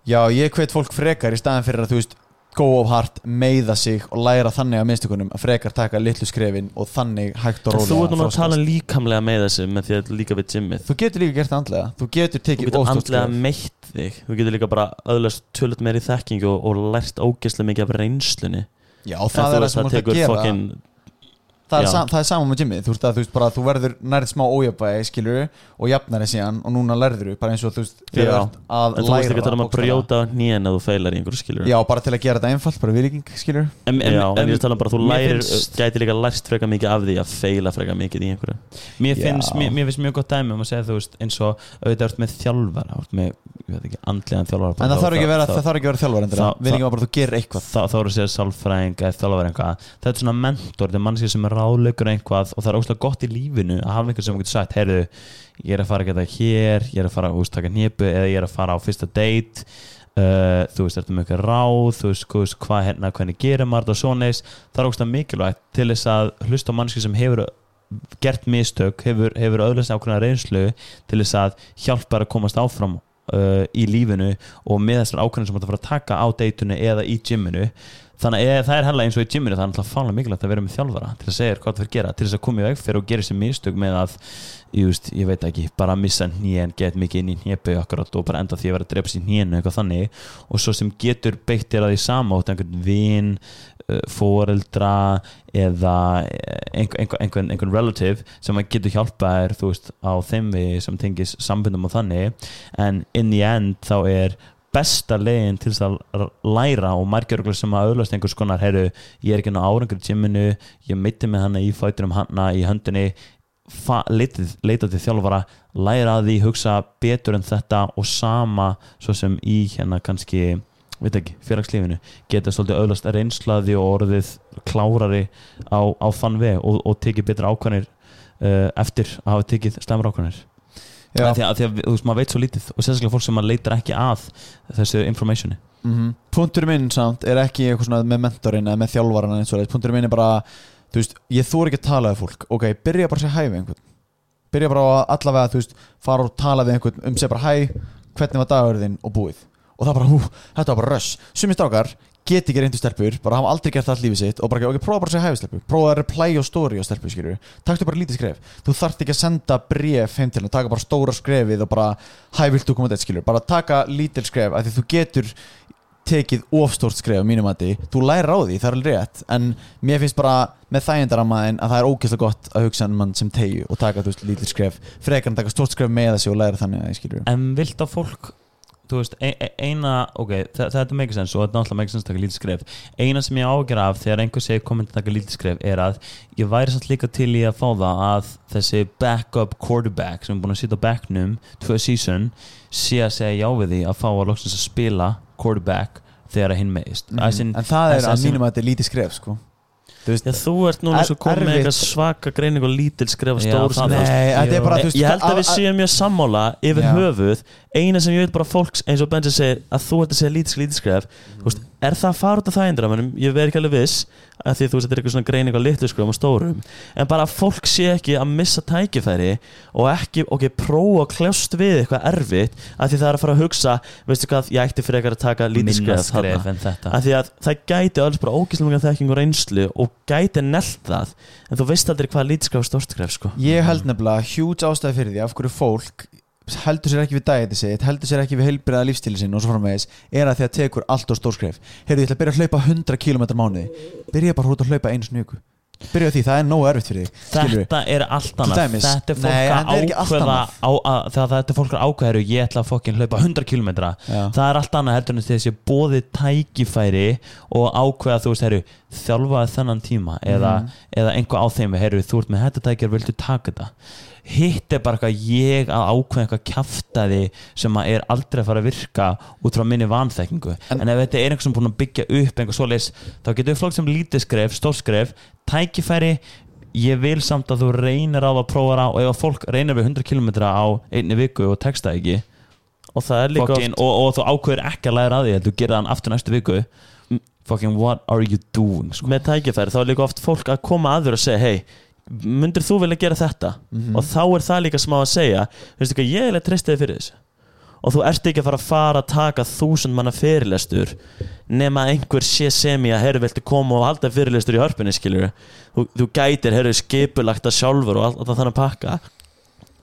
Já, ég hvet fólk frekar í staðan fyrir að þú veist go of heart, meiða sig og læra þannig að minnstukunum að frekar taka litlu skrefin og þannig hægt og En rólega þú ert núna að tala líkamlega með þessu með því að líka við gymmið Þú getur líka gert það andlega. Þú getur Þú tekið getur óstórt andlega skref. meitt þig. Þú getur líka bara öðlast tölut meir í þekkingu og, og lært ógeðslega mikið af reynslunni. Já, það þú er það sem þú ert að gera það er, sam, það er saman með Jimmy. Þú veist að þú veist bara þú verður nærið smá ójabæði skilur og jafnar það síðan og núna lærður bara eins og þú veist þú ert að En þú veist ekki að tala um að brjóta hnén að þú feilar í einhverju skilur Já, bara til að gera þetta einfalt, bara viðlíking skilur en, Já, en ég er að tala um bara þú lærir, finnst- gæti líka lært freka mikið af því að feila freka mikið í einhverju. Mér finnst, mér, mér finnst mjög gott dæmi um að segja þú veist eins og auðvitað ert með þjálfara þú ert með, ég veit ekki, andlegan þjálfara En það þarf ekki að vera, það þarf ekki að vera þjálfar endur þá- Viðlíking var bara að þú gerir eitthvað þá, þá eru að segja sálfræðing eða þjálfara eitthvað þetta er svona mentor, þetta er mannskið sem er ráðleikur eitthvað og það er óslega gott í lífinu að hafa einhvern sem getur sagt, heyrðu ég er að fara að geta hér, ég er að fara að úst, taka hnépu eða ég er að fara á fyrsta date uh, þú veist, ertu með eitthvað ráð þú veist, hvað hérna, hvernig gerir maður þetta og svona eins. það er óslega mikilvægt til þess að hlusta á mannskið sem hefur gert mistök hefur, hefur öðlast ákveðna reynslu til þess að hjálpa að komast áfram uh, í lífinu og með þessar ákveðin sem þú ert að fara að taka á deytunu eða í gyminu þannig að það er hella eins og í gyminu það er náttúrulega fálega mikilvægt að vera með þjálfara til að segja þér hvað það fyrir gera, til þess að koma í veg fyrir og gera sér mistök með að veist, ég veit ekki, bara missa nýjan get mikið inn í nýjabau akkurat og bara enda því að vera að drepa sér nýjanu eitthvað þannig. Og svo sem getur beitt þér að því sama út einhvern vin uh, foreldra eða einhvern einhver, einhver, einhver relative sem að getur hjálpa þér þú veist á þeim við sem tengis sambundum og þannig. En in the end þá er besta leiðin til þess að læra og margjörglar sem að auðvast einhvers konar heyru, ég er ekki ná árangur í gyminu ég meiti með hana í fæturum hana í höndinni leita til þjálfara læra því hugsa betur en þetta og sama svo sem í hérna kannski ekki, félagslífinu geta svolítið auðvast reynslaði og orðið klárari á, á þann veg og, og tekið betra ákvæmir uh, eftir að hafa tekið slemra ákvæmir Já. því að, því að þú veist, maður veit svo lítið og sérstaklega fólk sem maður leitar ekki að þessu informationi. Mm Punturinn minn samt er ekki eitthvað svona með mentorinn eða með þjálfaran eins og þess Punturinn minn er bara, þú veist, ég þór ekki að tala við fólk. Ok, byrja bara að segja hæ við einhvern. Byrja bara að allavega, þú veist, fara og tala við einhvern um segja bara hæ, hvernig var dagurinn þinn og búið. Og það bara, hú, þetta var bara röss Sumir strákar get ekki reyndu stelpur bara hafa aldrei gert allt lífið sitt og bara, ok, prófa bara að segja hæfi stelpu. Prófa að reply á story á stelpu, skilju taktu bara lítið skref, þú þarft ekki að senda bref heim til henni, taka bara stóra skrefið og bara, hæ, viltu koma þetta, skilju bara taka lítil skref, af því þú getur tekið ofstórt skref á mínum að því, þú lærir á því, það er alveg rétt en mér finnst bara með þægindaramaðin að það er ógeðslega gott að hugsa um mann sem tegju og taka, þú veist, lítil skref. Frekar en taka stórt skref með þessi og læra þannig að, skilju en vilt að fólk þú veist, e e eina, ok, þetta make sense og þetta náttúrulega make sense að taka lítið skref. Eina sem ég ágjör af þegar einhver segir komin að taka lítið skref er að ég væri samt líka til í að fá það að þessi backup quarterback sem er búin að sitja á backnum tvö season sé að segja já við því að fá að loksins að spila quarterback þegar að hinn meðist Mhm. en það er að mínum að þetta er lítið skref, sko veist, Já, þú ert núna svo komið með eitthvað svaka greining og lítil skref og Já, stór skref veist Ég held að við séum mjög sammála yfir Já. höfuð. Eina sem ég veit bara fólks eins og Benji segir að þú ert að segja lítið skref. Þú veist, er það að fara út af það eindir ég verð ekki alveg viss að því þú er eitthvað svona greining á litlu skrefum og stórum en bara að fólk sé ekki að missa tækifæri og ekki, ok, prófa að kljást við eitthvað erfitt að því það er að fara að hugsa veistu hvað, ég ætti fyrir að taka lítið skref þarna. að því að það gæti alls bara ógæslega mikið þekking og reynslu og gæti nelt það en þú veist aldrei hvað lítið skref og stórt skref sko. Ég held nefnilega hjúts ástæði fyrir því af hverju fólk heldur sér ekki við dæti sitt, heldur sér ekki við heilbriða lífstíli sinn og svo framvegis er að því að tekur allt og stór skref Heyrðu, ég ætla að byrja að hlaupa 100 km mánuði Byrja bara út að hlaupa einu snugu Byrja á því, það er nógu erfitt fyrir þig. Þetta er allt annað. Þetta er fólk að ákveða á, að, Þegar þetta er fólk að ákveða Ég ætla að fokkin hlaupa 100 km Já. Það er allt annað heldur en þessi bóði tækifæri og ákveða þú veist, herru, þjálfaði þennan tíma eða, Mhm. eða einhvað á þeim herru, þú ert með þetta tækjar, viltu taka þetta hitt er bara eitthvað ég að ákveða eitthvað kjaftaði sem að er aldrei að fara að virka út frá minni vanþekkingu en, En- ef þetta er einhver sem búin að byggja upp einhver svoleiðis, þá getur flokk sem lítið skref stór skref, tækifæri ég vil samt að þú reynir á að prófa það og ef að fólk reynir við 100 km á einni viku og texta ekki og líka fucking, og, og þú ákveður ekki að læra að því þú gerir þann aftur næstu viku fucking what are you doing sko. með tækifæri þá er líka oft fólk að koma að þér og segja hei, myndir þú vilja gera þetta Mhm. og þá er það líka smá að segja veistu hvað, ég er þig fyrir þessu og þú ert ekki að fara að fara að taka þúsund manna fyrirlestur nema einhver sé sem í að herru viltu koma og halda fyrirlestur í hörpunni skilur þú, þú gætir herru skipulagt að sjálfur og allt, allt þannig að pakka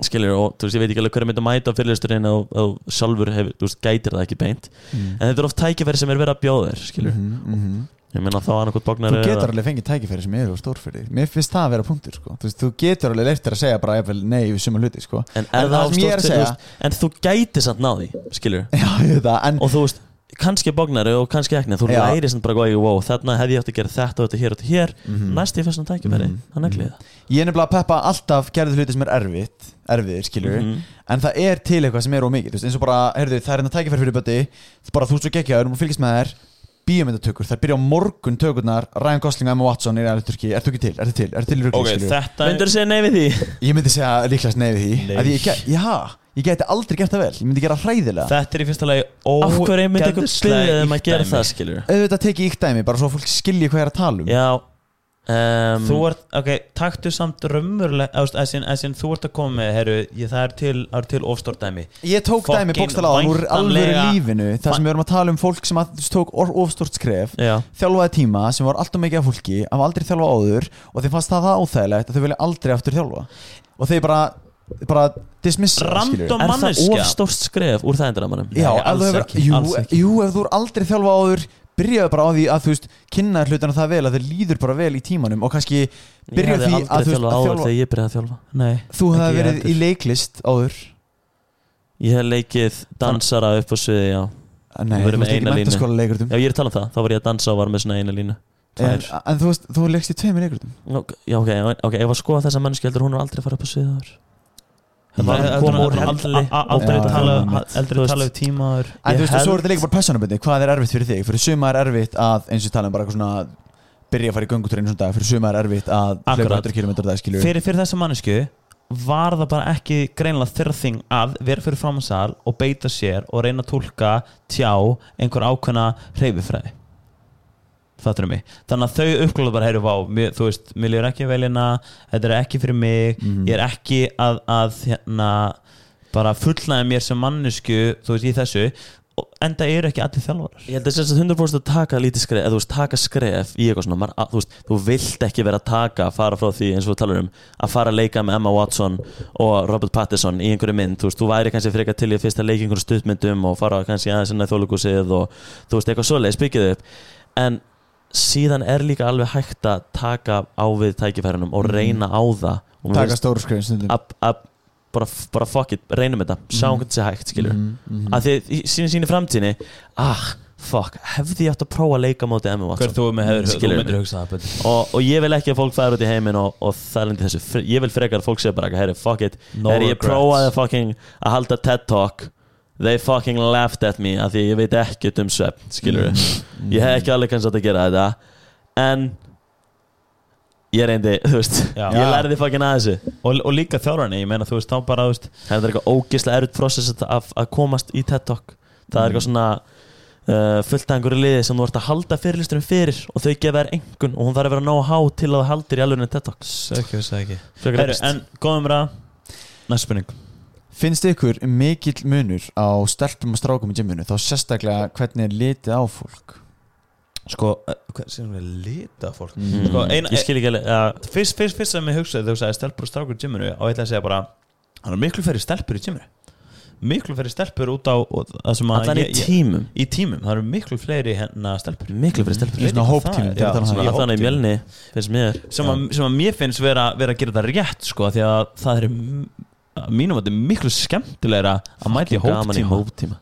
skilur og þú veist ég veit ekki alveg hverju myndi að mæta á fyrirlesturinn og, og sjálfur þú veist gætir það ekki beint Mm. en þetta er oft tækifæri sem er verið að bjóða þér skilur Mhm, mhm. Ég meina þá annarkot bóknar Þú getur alveg fengið tækifæri sem eru stór fyrir þig Mér finnst það að vera punktur sko. þú, veist, þú getur alveg leirt þér að segja bara jafnvel, nei við sumum hluti sko. en, En það sem ég er að segja- en þú gæti samt náði skilur (laughs) Já, ég veit það En og þú veist kannski bóknari og kannski ekki þú læri samt bara góði wow, þarna hefði ég átt að gera þetta og þetta hér og þetta hér Mhm. næst ég fyrst að tækifæri Mhm. hann er glið ég er nefnilega að peppa alltaf gerðu hluti sem er erfitt Erfiðir, skilur Mhm. En það er til eitthvað sem er ómikið þú eins og bara, heyrðu, það er hérna tækifæri fyrir böti bara þú svo geggjaður og fylgist með þær bíómyndatökur, þær byrja á morgun tökurnar Ryan Gosling og Emma Watson er alveg turki Ertu ekki til, ertu til, ertu til í rugli, ok, skilurðu? þetta myndur þú segja nei við því? Ég myndi segja líklegast nei við því. Nei. að ég, Já, ég geti aldrei gert það vel. Ég myndi gera hræðilega. Þetta er í fyrsta lagi af hverju myndi einhver ógeðslega byrja þeim að gera ýkt það dæmi. skilur Auðvitað tekið íkt dæmi, bara svo fólk skilji hvað ég er að tala um. Já um, Þú ert, ok, taktu samt raunverulega Þessin þú ert að koma með heru, ég, Það er til, það til ofstórt dæmi Ég tók Fucking dæmi bókstala á úr væntanlega- lífinu þar sem við erum að tala um fólk sem að, tók ofstort skref Já, þjálfaði tíma sem var alltaf mikið af fólki hafa aldrei þjálfa áður og þeim fannst það það óþægilegt að þau vilja aldrei aftur þjálfa og þeir bara, bara dismissa skilurðu. er það manneskja. of stórt skref úr það endramannum? Já, Nei, ef hefur, ekki, jú, jú, ef þú er aldrei þjálfa áður byrjaðu bara á því að þú veist kynna hlutana það vel að þeir líður bara vel í tímanum og kannski Ég byrja hefði því að þú veist að þjálfa ég byrjaði að þjálfa. Nei, þú hefði verið heldur. í leiklist áður? Ég hef leikið dansara upp á sviði, já. Nei, Við þú veist ekki mentaskóla leikrutum Já, ég er að tala um það, þá var ég að dansa og var með svona eina línu. En, en þú veist, þú leikst í tveimur leikrutum Já, ok, ok, ef að skoða þessa mannsku heldur hún er aldrei að fara upp á sviði aldrei- tala um tímaður En þú veist, svo er þetta líka bara personabindi Hvað er erfitt fyrir þig? Fyrir suma er erfitt að, eins og tala um bara eitthvað svona Byrja að fara í göngutúr einu svona dag. Fyrir suma er erfitt að Akkurat. 100 km dag fyrir, fyrir þessa mannesku var það bara ekki greinlega þeirra þing að vera fyrir fram að sal og beita sér og reyna að tólka tjá einhver ákveðna hreyfifræði fattur mig. Þannig að þau uppgláðu bara heyru vá, mér, þú veist, mér líður ekki velina þetta er ekki fyrir mig Mhm. ég er ekki að, að hérna, bara fullnæða mér sem mannesku þú veist, í þessu og enda eru ekki allir þjálfarar. Ég held að þess að 100% að taka lítið skref eða þú veist, taka skref í eitthvað svona maður, að, þú, veist, þú vilt ekki vera að taka fara frá því eins og við talar um að fara að leika með Emma Watson og Robert Pattinson í einhverju mynd, þú veist, þú væri kannski frekar til í að fyrst að leika í einhverju stuttmyndum og fara kannski aðeins inn að þjóðlugusið og þú veist, eitthvað en síðan er líka alveg hægt að taka á við tækifærunum og Mhm. reyna á það. Taka stóru skrifin bara, bara fuck it, reynum þetta. Sjá Mhm. hvernig þetta sé hægt, skilur Mhm, mhm. að því í- sín sín í framtíðinni ah, fuck, hefði ég átt að prófa að leika móti Emma hver Watson þú myndir hugsa það og, og ég vil ekki að fólk færa út í heiminn og, og það lendi þessu, ég vil frekar að fólk sé bara herri, fuck it, No herri, ég prófaði fucking að halda TED Talk they fucking laughed at me af því ég veit ekkert um svepp, skilur Mhm. ég hef ekki alveg kannski átt að gera þetta. En ég reyndi, (laughs) þú veist Já. ég lærði fucking að þessu. Og, og líka þjálfarni, ég meina þú veist þá bara þú veist, það er eitthvað ógislega erut process að, að, að komast í TED Talk. Það er eitthvað svona uh, fullt af einhverju liði sem þú ert að halda fyrirlisturum fyrir og þau gefa þér engun og hún þarf að vera nóg há til að það haldir í alveg TED Talk ekki, ekki. Frekar Heru, epist. en góðum ræða. Næst spurning Finnst ykkur mikill munur á stelpum og strákum í gymminu þá sérstaklega hvernig er litið á fólk? Sko, hvað sem við lita fólk? Mm. Sko, ein- ég skil ekki alveg ja, fyrst, fyrst, fyrst sem ég hugsaði þegar þú sagði stelpur og strákur í gymminu og ég ætla að segja bara það er miklu færri stelpur í gymminu miklu færri stelpur út á að allan í tímum? Í tímum, það eru miklu fleiri hérna stelpur. Miklu fyrir stelpur. Í svona hóptímum, um í allan í hóptímum. mjölni finnst mér. Sem, að, sem að mér finnst vera, vera að gera það rétt sko, því að það er að mínum að þetta er miklu skemmtilegra að mæta í hóptíma.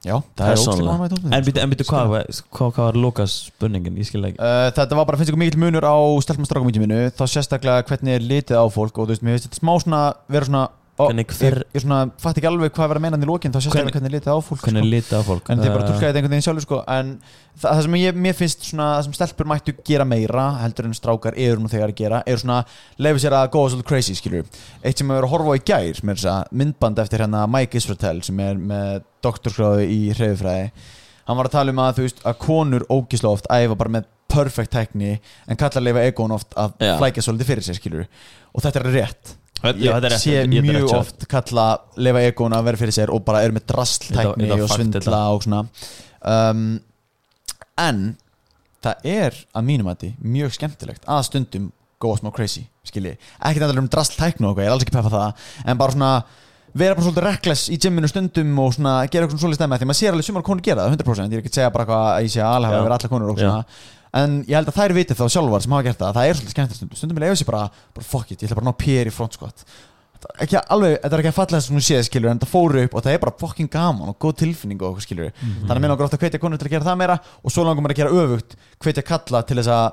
Já, það er að en byrju, en byrju hvað, hvað, hvað var Lukas spurningin, ég skil ekki. Uh, þetta var bara, finnst ykkur mikill munur á stelpum og strákum í gymminu þá sérstaklega hvernig er litið á fólk og þú veist, mér finnst þetta smá svona vera svona Hvernig ég, hver- ég svona, fatt ekki alveg hvað verið að meina í lókin þá sérstaklega Hvernig- er litið á fólk hvernig sko. litið á fólk? En þið bara tólkaði þetta einhvern veginn sjálfur sko. en það, það sem ég, mér finnst svona, það sem stelpur mættu gera meira heldur en strákar eru nú þegar að gera er svona, leiði sér að góða svolítið crazy skilur eitt sem við verðum að horfa á í gær með þess að myndband eftir hérna Mike Israel sem er með doktorskráðu í hreyfifræði. Hann var að tala um að þú veist að konur ógislega oft æfa bara með perfect tekni en kallar leifa egon oft að flækja svolítið fyrir sér skilur og þetta er rétt ég sé mjög oft kalla lefa egon að vera fyrir sér og bara er með drastltækni og svindla og svona. Um, en það er að mínum að mjög skemmtilegt að stundum góða smá crazy skilji, ekki þetta um drastltækni og eitthvað, ég er alls ekki peppa það. En bara svona vera bara svolítið reckless í gymminu stundum og svona gera eitthvað svolítið stæmi því maður sér alveg sumar konur gera það 100% ég er ekki að segja bara eitthvað að ég sé að alhafa Já. vera allar konur og svona en ég held að þær viti þá sjálfar sem hafa gert það að það er svolítið skemmtilegt stundum. Stundum ég bara, bara fuck it, ég ætla bara að ná pér í front squat. Ekki alveg, þetta er ekki að falla þess að hún séð skilur en það fóru upp og það er bara fucking gaman og góð tilfinning og skilur þannig að mér langar ofta að hvetja konur til að gera það meira og svo langar mér að gera öfugt hvetja kalla til þess að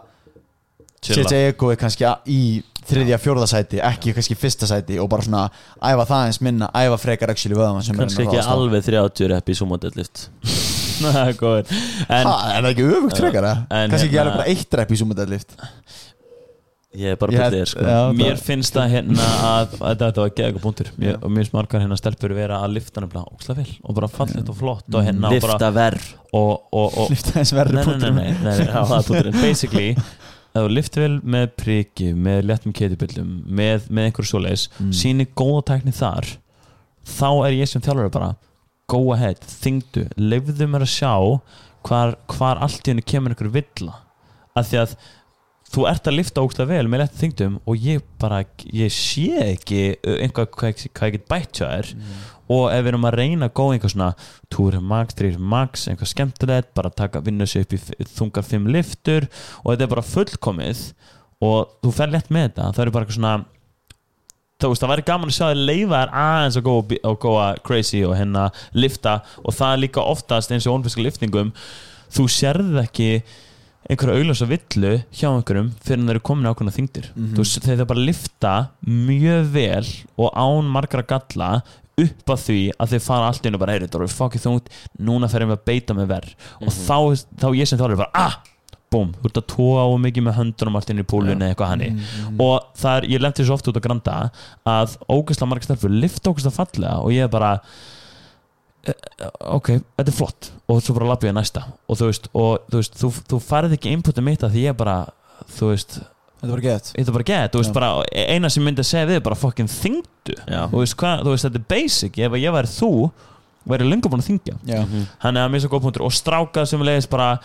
setja egoið kannski í þriðja, fjórða sæti, ekki kannski fyrsta sæti og bara svona æfa það eins minna æfa frekar actually vöðum kannski ekki alveg 30 rep í sumo deadlift (laughs) (laughs) Það er góður. En Ha, er það ekki öfugt frekar kannski ekki hérna- alveg bara eitt rep í sumudadlift ég er bara byrðið held- sko. já. Mér finnst það hérna að, að þetta var geða eitthvað punktur mér, og mér finnst margar hérna stelpur vera að lifta nefnilega ókslega vel og bara fallegt og flott og hérna lifta verð og, og, og, lifta þess verri nei, nei, nei, punktum nei, nei, nei, já, það er punkturinn. (laughs) Basically ef þú liftir vel með priki með léttum ketibillum með, með einhverju svoleiðis Mm. síni góða tækni þar þá er ég sem þjálfur bara go ahead, þingdu, leifðu mér að sjá hvar, hvar allt í henni kemur einhverju villa. Af því að þú ert að lifta ógstlega vel með léttum þingdum og ég bara, ég sé ekki uh, einhvað hvað, hvað ég get bætt hjá þér. Og ef við erum að reyna að góða einhver svona túri max, þrýr max, einhvað skemmtilegt bara taka vinna sig upp í þungar fimm liftur og þetta er bara fullkomið og þú fer létt með þetta. Það er bara eitthvað svona veist, það væri gaman að sjá þér leifa þér aðeins að góða, að góða crazy og hérna lifta. Og það er líka oftast eins og ónfiska liftingum þú sérð ekki einhverja auglösa villu hjá einhverjum fyrir en þeir eru komin ákveðna þingdir mm Mhm. þeir það bara lifta mjög vel og án margra galla upp að því að þeir fara allt inn og bara heyrðu, þetta er fokkið þungt núna fer ég að beita mig verð og þá, þá ég sem þálega bara, ah, búm þú ert að tóa á mikið með höndunum allt inn í púlunni eða eitthvað hannig. Og það er, ég lemti þessu oft út á granda að ógæslega margir stelpur lifta ógæslega fallega og ég er bara eh, ok, þetta er flott. Og svo bara lappi ég næsta. Og þú veist, og, þú, veist þú, þú færið ekki inputið mitt að því ég bara þú veist, Þetta var gett. þetta er bara gett. Þú veist, bara, eina sem myndi að segja við er bara fucking þingdu þú veist, hvað, þú veist, þetta er basic. Ef ég væri þú, væri lengur búin að þingja hann er að misa góð punktur. Og strákað sem leiðis bara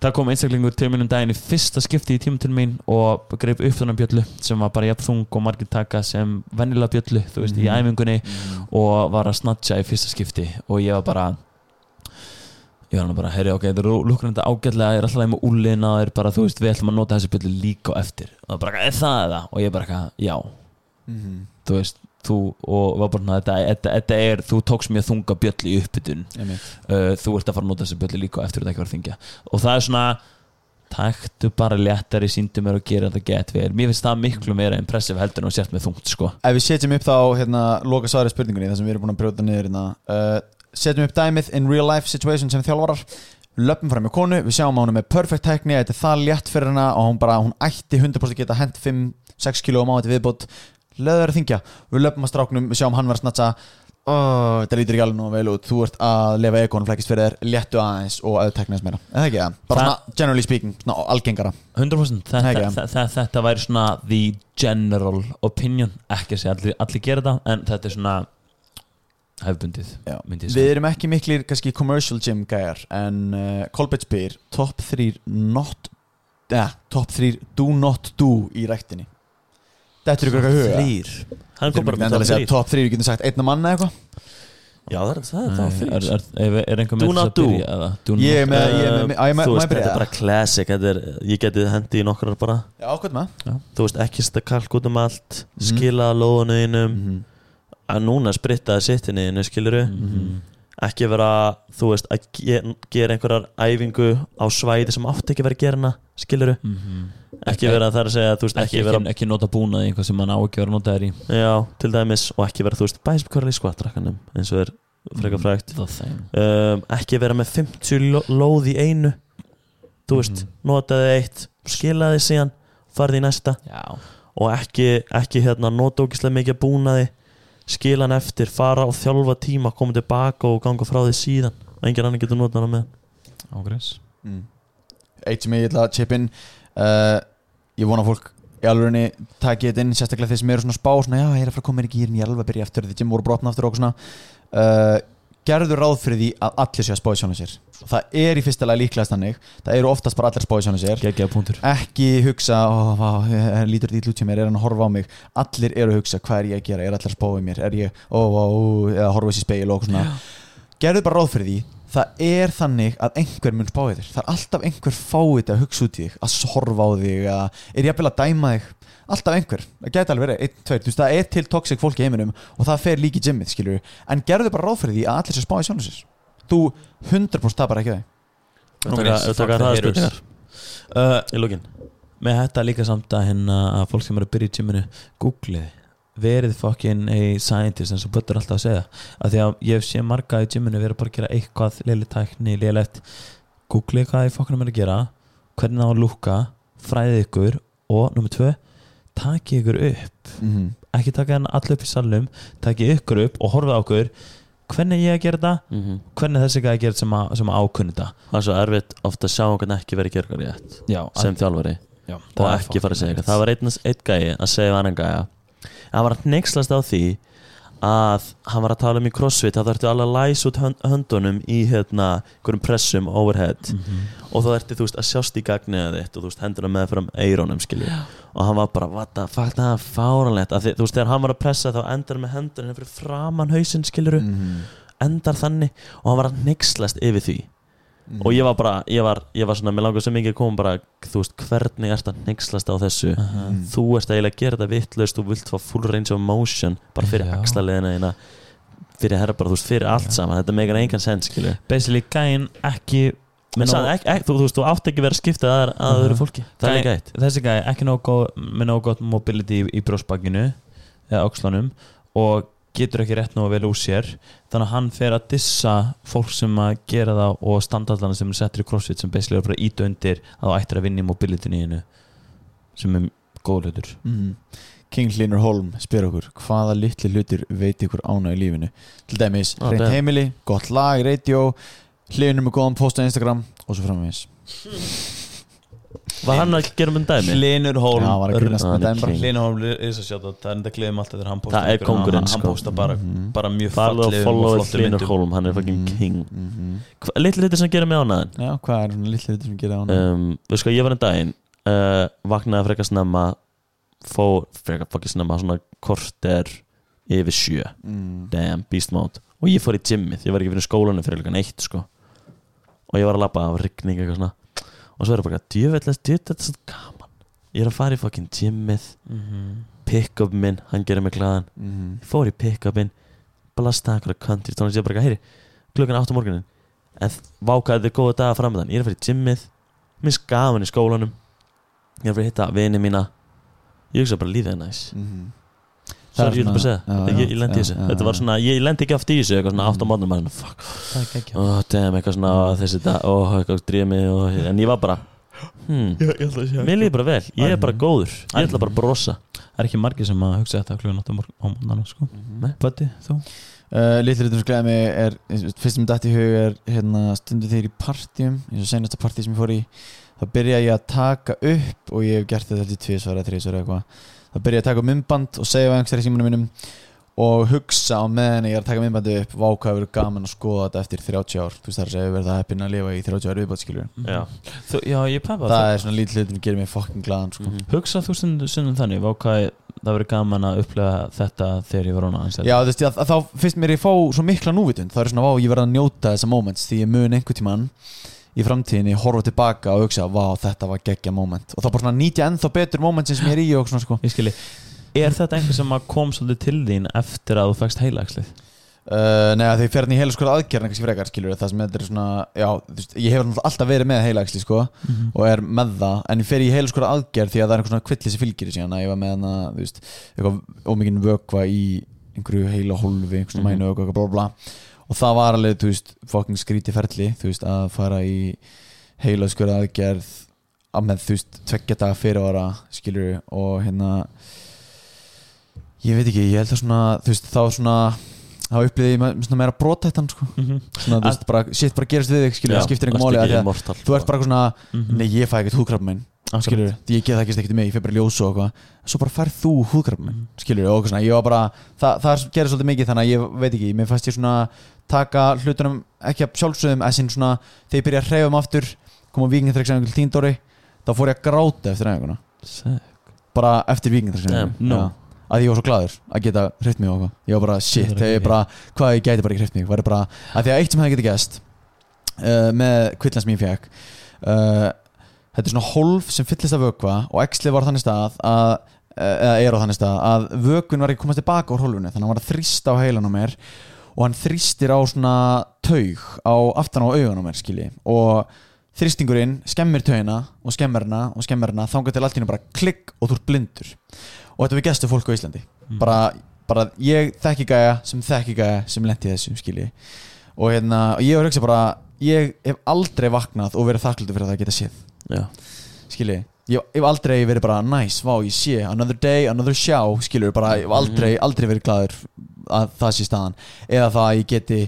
það kom einstaklingur til mínum daginn í fyrsta skipti í tíma til mín og greip upp þannig bjöllu sem var bara jafn þung og margir taka sem vennilega bjöllu, þú veist, í æfingunni og var að snatcha í fyrsta skipti. Og ég var bara ég var hann bara, heyri, ok, það eru lukkur þetta ágætlega ég er alltaf með úlina og er bara, þú veist, við ætlum að nota þessi bjöllu líka á eftir. Og það bara, er það eða? og ég bara, já. Mhm. þú veist, þú og var bara, svona, þetta, þetta, þetta er, þú tókst mjög þunga bjöllu í uppbytun. Uh, þú ert að fara að nota þessi bjöllu líka eftir þetta ekki var að þingja og það er svona taktu bara léttari, síndu mér og gera þetta gett vel. Mér finnst það miklu meira impressive heldur en að sért með þungt sko. Ef við setjum upp þá hérna, loka svarið spurningunni þar sem við erum búin að brjóta niður hérna, uh, setjum upp dæmið in real life situation sem þjálfarar. Löpum fram með konu, við sjáum að hún er með perfect tekni þetta er það létt fyrir hana og hún bara hún ætti 100% geta hent 5-6 kg á máti viðbót, leður að þingja við löpum að stráknum, við sjáum hann vera að snatsa oh, þetta lítur ekki alveg nú vel út. Þú ert að lefa ekon flækist fyrir þér. Léttu aðeins og að tekna þess meira, eða ekki það? bara Það- svona generally speaking, svona algengara. 100% þetta, þetta, þetta væri svona the general opinion. Ekki að segja allir, allir gera þetta en þetta er svona hefbundið Við erum ekki miklir kannski commercial gym gæjar en uh, Kolbett spyr top 3 not ja, top 3 do not do í ræktinni Þetta er ykkur eitthvað huga? Þrýr Hann kom bara með segja þrýr. top 3 við getum sagt einna manna eitthvað. Já, það er það, er, er, er, er einhver með þess að byrja eða? Do Ég er með, ég er með, að ég með, Þú veist, þetta er bara classic Ég geti hendi í nokkrar bara. Já, hvað með Þú veist, ekki stað kalk út um allt Mhm. Skilaða lóðunuðinum Mhm. Að núna sprittaði sittinuðinu, skiluru Mhm. Ekki vera, þú veist, að ge gera einhverjar æfingu á svæði sem átti ekki verið hana, skiluru Mhm. Ekki vera þar að segja, þú veist, ekki, ekki vera ekki, ekki nota búnaði einhvað sem mann á ekki vera nota þær í Já, til dæmis, og ekki vera, þú veist, bæsbkvarli í skvattrakkanum eins og er frekar frægt The thing. um, ekki vera með 50 ló- lóð í einu þú veist, Mhm. notaði eitt skilaði síðan, farði í næsta Já. og ekki, ekki hérna nota ógislega mikið að búnaði skila hann eftir, fara og þjálfa tíma koma tilbaka og ganga frá því síðan engin annar getur notað hana með ágræs Mm. Eitt sem ég ætla að chip in uh, Ég vona fólk í alvegni taki þetta inn, sérstaklega þeir sem eru svona spá svona, já, ég er að fara að koma inn í gýrin, ég er alveg að byrja aftur því gym voru brotna aftur og svona. Uh, gerðu ráð fyrir því að allir sé að spá í sjálfum sér það er í fyrsta lega líklegast þannig. Það eru oftast bara allir að spá í sjálfum sér ekki hugsa, ó, vá, ég- lítur þetta út hjá mér er hann að horfa á mig, allir eru að hugsa hvað er ég að gera, er allir að spá í mér? Er ég, ó, ó, ó, eða horfa þessi speil og svona. Gerðu bara ráð fyrir því það er þannig að einhver mun spá þér það er alltaf einhver fáið að hugsa út í þig að horfa á þig, að er jafnvel að dæma þig. Alltaf einhver, það gæti alveg verið einn, tveir, veist, það er til toxic fólk í heiminum og það fer líki gymmið, skilur en gerðu bara ráð fyrir því að allir sé spá í sér. Þú 100% tapar ekki hraðaspurningar uh, í lókin með þetta líka samt að hérna að fólk sem eru að byrja í gyminu googlið verið fucking a scientist eins og Böttur alltaf að segja. Að því að ég sé marga í gyminu verið bara að gera eitthvað leilig tækni, leilegt googlið hvað í fokkunum er að gera hvernig það á að lúka, fræðið ykkur og nummer tvö takið ykkur upp. Mm -hmm. ekki taka hann allir upp í salnum takið ykkur upp og horfið á okkur hvernig er ég að gera þetta, Mhm. hvernig er þessi gæði að gera þetta sem, að- ákunni þetta? Það er svo erfitt ofta að sjá hann ekki verið eitthvað rétt Já, sem þjálfari. Já, og ekki fara að segja eitthvað. það var einn, gæi að segja annan gæja hann var að neykslast á því að hann var að tala um í crossfit þá þurftu alveg að læsa út hönd, höndunum í hérna, einhverjum pressum overhead. Og þá þurftu þú veist að sjást í gagnið þitt og þú veist hendurna með fram eirónum skilju og hann var bara what the fuck það er fáranlegt að þú veist þegar hann var að pressa þá endar hann með hendurna fyrir framan hausinn skiljuru Mhm. endar þannig. Og hann var að neykslast yfir því og ég var bara, ég var, ég var svona mér langar svo mikið að koma bara, þú veist, hvernig ert að neykslast á þessu? Mhm. þú ert eiginlega að gera þetta vittlaust og vilt fá full range of motion bara fyrir axlaliðina þína fyrir herra bara, þú veist, fyrir allt saman. Þetta meikar engan sens, skilju Basically gæinn ekki menn sagði, ekki, ekki, þú, þú veist, þú átt ekki verið að skipta að, að öðru Mhm. fólki, það er Gæi- ekki eitt. Þessi gæði ekki nóg góð, með nóg gott mobility í, í brjósbakinu eða öxlanum og getur ekki rétt nóg vel úr sér þannig að hann fer að dissa fólk sem að gera það og standardana sem er settur í crossfit sem basically er bara ít undir að þú ættir að vinna í mobility nýjunu sem er góð hlutur Mhm. King Hlynur Holm spyr okkur hvaða litli hlutir veit ykkur ána í lífinu til dæmis, hreint damn. heimili gott lag, radio Hlynur með góðan post á Instagram og svo framvegis (laughs) var hann að gera um dæmi? Hlinur Hólm Já, hann var að grínast Hann með er dæmi bara. Hlinur Hólm er þess að sjá það það er enda gleðum allt þegar hann postar Það er einhverjum- kóngurinn, hann, hann sko. postar bara, Mhm. bara mjög farðu og fallegum og follow flottum Hlynur myndum Holm, hann er fucking Mhm. king Mhm. Hva- litli hluti sem gerir mig ánaðin Já, hvað er svona litli hlutir sem gera ána um, við sko, ég var en daginn uh, vaknaði frekar snemma fór frekar fokkið snemma svona korter yfir sjö mm. damn, beast mode og ég fór í gymmið, ég var ekki fyrir skólanum fyrir líka neitt sko og ég var að labba af rigning eitthvað svona og svo er það bara, djöfellast, djöfellast, þetta er svo gaman. Ég er að fara í fokkin gymmið. Mhm. pick-up minn, hann gerir mig glaðan. Mm. ég fór í pick-upin blastaði einhverja country tónlist, ég bara, heyri klukkan 8 á morgunin en vákaði er góða daga framöndan ég er að fara í gymmið, er gaman í skólanum. Ég er að fara að hitta vini mína. Ég hugsa bara lífið er næs. Mm. Sorry, ég vil bara segja, ég, ég lendi í þessu. Þetta var svona, ég lendi ekki oft í þessu Eitthvað svona 8 á mótnum bara, fuck, það er ekki oh, damn, eitthvað svona Þessi dag, oh, eitthvað dríða mig og, En ég var bara, hmm. Mér líður bara vel, ég er bara góður. Ég ætla bara að brosa. Það er ekki margir sem að hugsa þetta klukkan 8 á morgunana sko. Nei. Bötti, þú? Uh, glæði mig er fyrst sem dætt í hug er hérna, stundu þegar í partjum eins og senasta partí sem ég fór í þá byrja ég að taka upp og ég hef gert þetta til tvísvara, þrísvara eitthvað þá byrja ég að taka upp myndband og segja einhverjum í símanum mínum og hugsa á meðan ég er að taka myndbandi upp vá hvað hefur gaman að skoða þetta eftir 30 ár. Þú veist það er að verða heppin að lifa í 30 ár viðbáttskilur Já, Þú, já, ég peppa það. Er svona litli hlutur sem gerir mig fokkin glaðan sko. Mhm. Hugsa þú stundum þannig Vá hvað það verið gaman að upplega þetta þegar ég var rána aðeins Já, þú veist, þá finnst mér ég fá svo mikla núvitund. Þá er svona, vá, ég verð að njóta þessa moments því ég mun einhvern tímann í framtíðinni horfa tilbaka og hugsa, vá, þetta var geggja moment. Og þá bara svona nýtja ennþá betur momentin sem ég er í og svona, sko. Ég skilji. Er þetta einhver sem kom svolítið til þín eftir að þú fækst heilaxlið? uh, Nei, að því fer hann í heila sko aðgerðan kannski frekar, skilur það sem þetta er svona, já, veist, ég hefur alltaf verið með heilaæxli, sko og er með það, en ég fer í heila sko aðgerð því að það er einhver svona kvilli sem fylgir í síðan að ég var með hana, þú veist, ómikinn vökva í einhverju heila hólfi einhverjum Mhm. mænu og eitthvað bla bla og það var alveg, þú veist, fucking skríti ferli þú veist, að fara í heila sko aðgerð að með, þú veist, tveggja daga fyrirvara skilur og hérna ég veit ekki, ég held að svona þú veist, þá svona þá upplýði ég meira brotættan sko. svona, þú veist, bara, shit, bara gerist við þig skilur, það skiptir einhver mortal, þú ert bara eitthvað svona, Mhm. nei, ég fæ ekkert húðkrabba minn skilur, ég get það ekki ekkert með, ég fyrir bara í ljós og eitthvað. Svo bara færð þú húðkrabba minn skilur, og svona, ég var bara það, það gerir svolítið mikið þannig að ég veit ekki mér fannst ég svona taka hlutunum ekki að sjálfsögðum, eða sinn svona þegar ég byrja að hreyfa um aftur, koma vikingþreksæðingur til tíndóri, þá fór ég að gráta eftir æfinguna, bara eftir Damn, no. að ég var svo glaður að geta hreift mig og ég var bara shit, þegar ég bara hvað ég gæti bara ekki hreift mig, væri bara að því að eitt sem þetta er svona hólf sem fyllist af vökva og exli var þannig stað að eða er á þannig stað að vökvin var ekki komast tilbaka úr hólfinu þannig að hann var að þrýsta á heilan á mér og hann þrýstir á svona taug á aftan á augun á mér skilji. Og þrýstingurinn skemmir taugina og skemmir hana og skemmir hana þangar til allt í hennu bara klikk og þú ert blindur. Og þetta við gestu fólk á Íslandi. Bara, bara ég þekki gæja sem þekki gæja sem lendi þessu skilji. Og hérna ég hef aldrei vaknað og verið þakklútur fyrir það að geta séð skilji ég hef aldrei verið bara nice, vá ég sé another day, another show, skilur bara ég hef aldrei, aldrei verið glaður að það sé staðan. Eða það að ég geti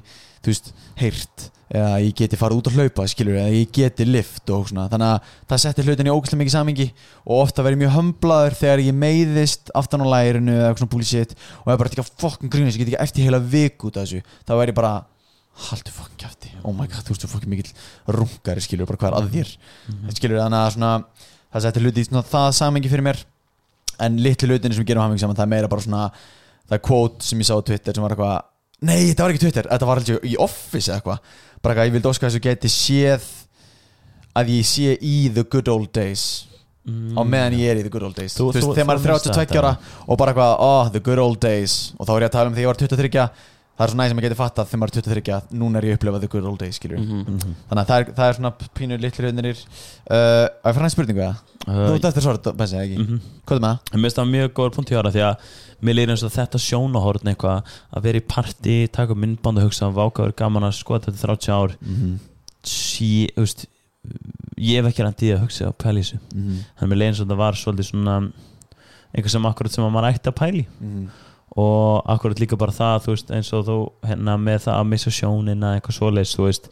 þú veist, heyrt eða ég geti farið út að hlaupa skilur, eða ég geti lift og svona. Þannig að það setti hlutin í ógæslega mikið samingi og ofta verið mjög hömblaður þegar ég meiðist aftan á lærinu eða eitthvað svona bullshit og ég bara ekki að fokkin grínast, ég get ekki eftir heila viku út af þessu, þá er ég bara haldu fokkin kæfti, oh my god, þú veist þú fokkin mikill rungari skilur, bara hvað er að þér. Skilur, þannig að svona það setti hluti í svona það samingi fyrir mér. En litlu hlutinni sem gerum hamingi saman það er meira bara svona, það er quote sem ég sá á Twitter sem var eitthvað, nei þetta var ekki Twitter. Þetta var alltaf í Office eitthvað. Bara eitthvað, ég vildi óska þess að geti séð að ég sé í the good old days. Á meðan ég er í the good old days. Þú- þú, veist, þegar maður er minnst 32 þetta. ára og bara eitthvað, oh, the good old days. Og þá er ég að tala um þegar ég var 23 það er svona næst sem ég geti fattað þegar maður er 23 núna er ég að upplifa the good old days, skilur Mhm. þannig að það er, það er svona pínu litlu hlutinir uh, að fyrir hann spurningu eða? þú ert eftir svaret, Bessi, ekki? Mhm. hvað er það? Mér finnst það mjög góður punkt í ára því að mér lýr eins og þetta sjónahorn eitthvað að vera í partí, taka myndband og hugsa vákaður gaman að skoða þetta í 30 ár sí, þú veist ég hef ekki reyndi að hugsa á pæli þessu þannig að mér lýr eins og þetta var svolítið svona sem sem og akkurat líka bara það veist eins og þú hérna með það að missa sjónina eitthvað svoleiðis þú veist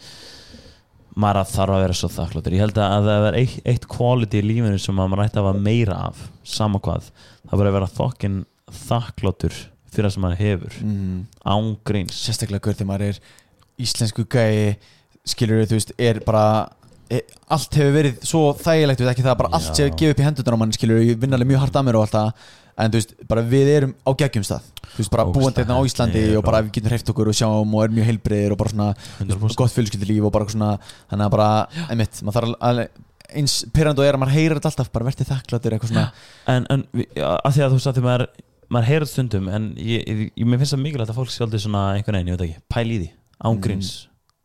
maður að þarf að vera svo þakkláttur. Ég held að það er eitt, eitt quality í lífinu sem að maður ætti að hafa meira af sama hvað, það bara að vera þokkin þakkláttur fyrir það sem maður hefur. Mm. ángríns sérstaklega hver þegar maður er íslensku gæi skilur þú veist, er bara e, allt hefur verið svo þægilegt við ekki það að bara allt Já. sé að gefa upp í hendunar á mann skilur, ég vinn alveg mjög hart að mér og allt það en þú veist, bara við erum á geggjum stað. Þú veist, bara búandi hérna á Íslandi og bara við getum hreift okkur og sjáum og erum mjög heilbriðir og bara svona 100%. gott fjölskyldulíf og bara svona þannig að bara, einmitt, maður þarf alveg eins pyrrand og er að maður heyrir þetta alltaf bara verðið þakkláttur eitthvað svona. En, en að því að þú veist að því maður maður heyrið stundum en ég, ég, ég, mér finnst það mikilvægt að fólk sé aldrei svona einhvern veginn, ég veit ekki, pæl í því ángríns,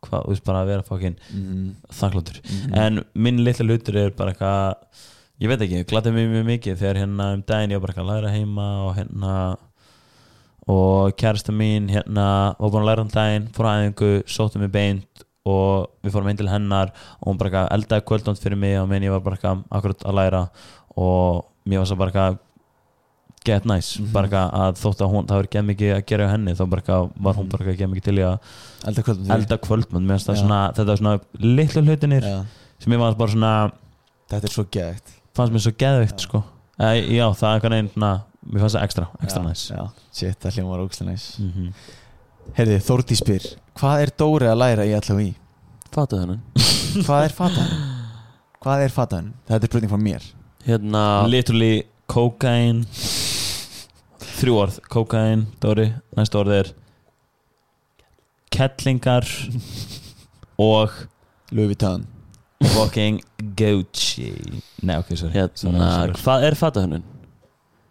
hvað, þú veist bara að vera mm, mm, ég veit ekki, gladdi mig mjög mikið þegar hérna um daginn ég var bara eitthvað að læra heima og hérna og kærasta mín hérna var búin að læra um daginn, fór að æfingu sóttum mig beint og við fórum einn til hennar og hún bara eldaði kvöldónd fyrir mig og minn ég var bara eitthvað akkurat að læra og mér var svo bara eitthvað get nice, Mhm. bara eitthvað að þótt að hún, það var ekki mikið að gera á henni þá bara eitthvað, var hún bara ekki mikið til í að elda fyrir. elda kvöldmönd, mér finnst það svona þetta er svona litlu hlutinir Já, sem ég var bara svona þetta er svo geðvægt fannst mér svo geðvikt sko. E, já það er eitthvað svona mér fannst það ekstra, ekstra já, næs já, shit, það hljómar ógæslega næs mm -hmm. Heyrði, Þórdís spyr Hvað er Dóri að læra í LHI? Fatu þennan (laughs) Hvað er fataðan? Hvað er fataðan? Þetta er spurning frá mér. Hérna literally kokain þrjú orð, kokain Dóri, næsta orð er kettlingar (laughs) og Louis Vuitton fucking Gucci. Nei ok, sorry. Hérna, hvað er fata hönnun?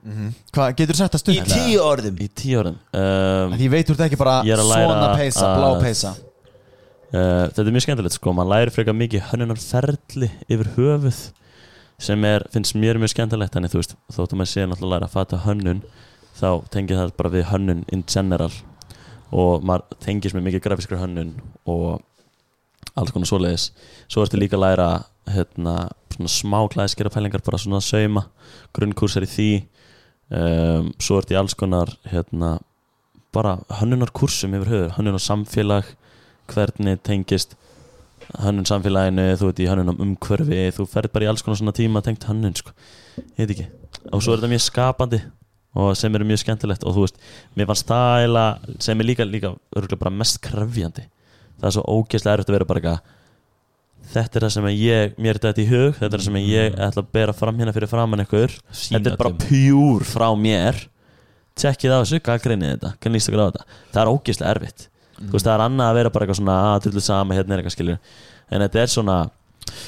Hvað, getur þú sagt það stutt? orðum. Í tíu orðum. Um, Því ég veit úr þetta ekki bara Ég er að svona blá að- peysa. Uh, Þetta er mjög skemmtilegt sko. Man læri frekar mikið hönnunarferli yfir höfuð sem er, finnst mér mjög skemmtilegt. Þannig þú veist, þóttum að sé náttúrulega að læra að fata hönnun þá tengir það bara við hönnun in general. Og maður tengis með mikið grafískri hönnun og alls konar svoleiðis. Svo ertu líka að læra hérna, smá klæðskera pælingar bara svona að sauma, grunnkursar í því. Um, svo ertu í alls konar hérna, bara hönnunarkursum yfir höfður, hönnunar samfélag hvernig tengist hönnun samfélaginu, þú veit í hönnun um umhverfi, þú ferð bara í alls konar svona tíma tengt hönnun, sko, ég veit ekki. Og svo er þetta mjög skapandi og sem er mjög skemmtilegt og þú veist mér fannst það sem er líka, líka örugglega bara mest krefjandi það er svo ógeðslega erfitt að vera bara eitthvað þetta er það sem ég, mér er þetta í hug þetta er það sem ég ætla að bera fram hérna fyrir framann ykkur. Þetta er bara pjúr frá mér. Tjekkið á þessu, hvað greinið þetta? Hvernig líst ykkur á þetta, það er ógeðslega erfitt. Þú veist, það er annað að vera bara eitthvað svona að drullu sama, hérna er eitthvað skilur en þetta er svona,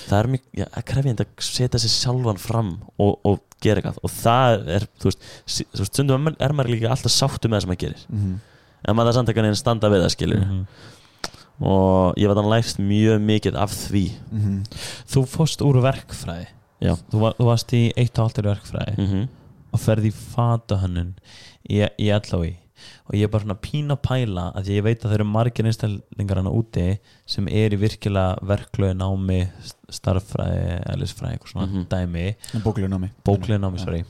það er mjög já, krefjandi að setja sér sjálfan fram og, og gera eitthvað. Og það er, þú veist, þú veist er- er maður líka alltaf sáttu með það sem maður gerir. Mhm. en maður það samt ekki að standa við það skilur Mhm. Og ég var þannig læst mjög mikið af því Mhm. þú fórst úr verkfræði Já. þú, var, þú varst í eitt og halvtir verkfræði mm -hmm. og ferði í fatahönnun í, í LHI og ég er bara svona pína að pæla að ég veit að það eru margir einstaklingar hana úti sem er í virkilega verklöðu námi starffræði, elisfræði, eitthvað svona Mhm. dæmi Bóklegur námi bóklegu námi, Já. sorry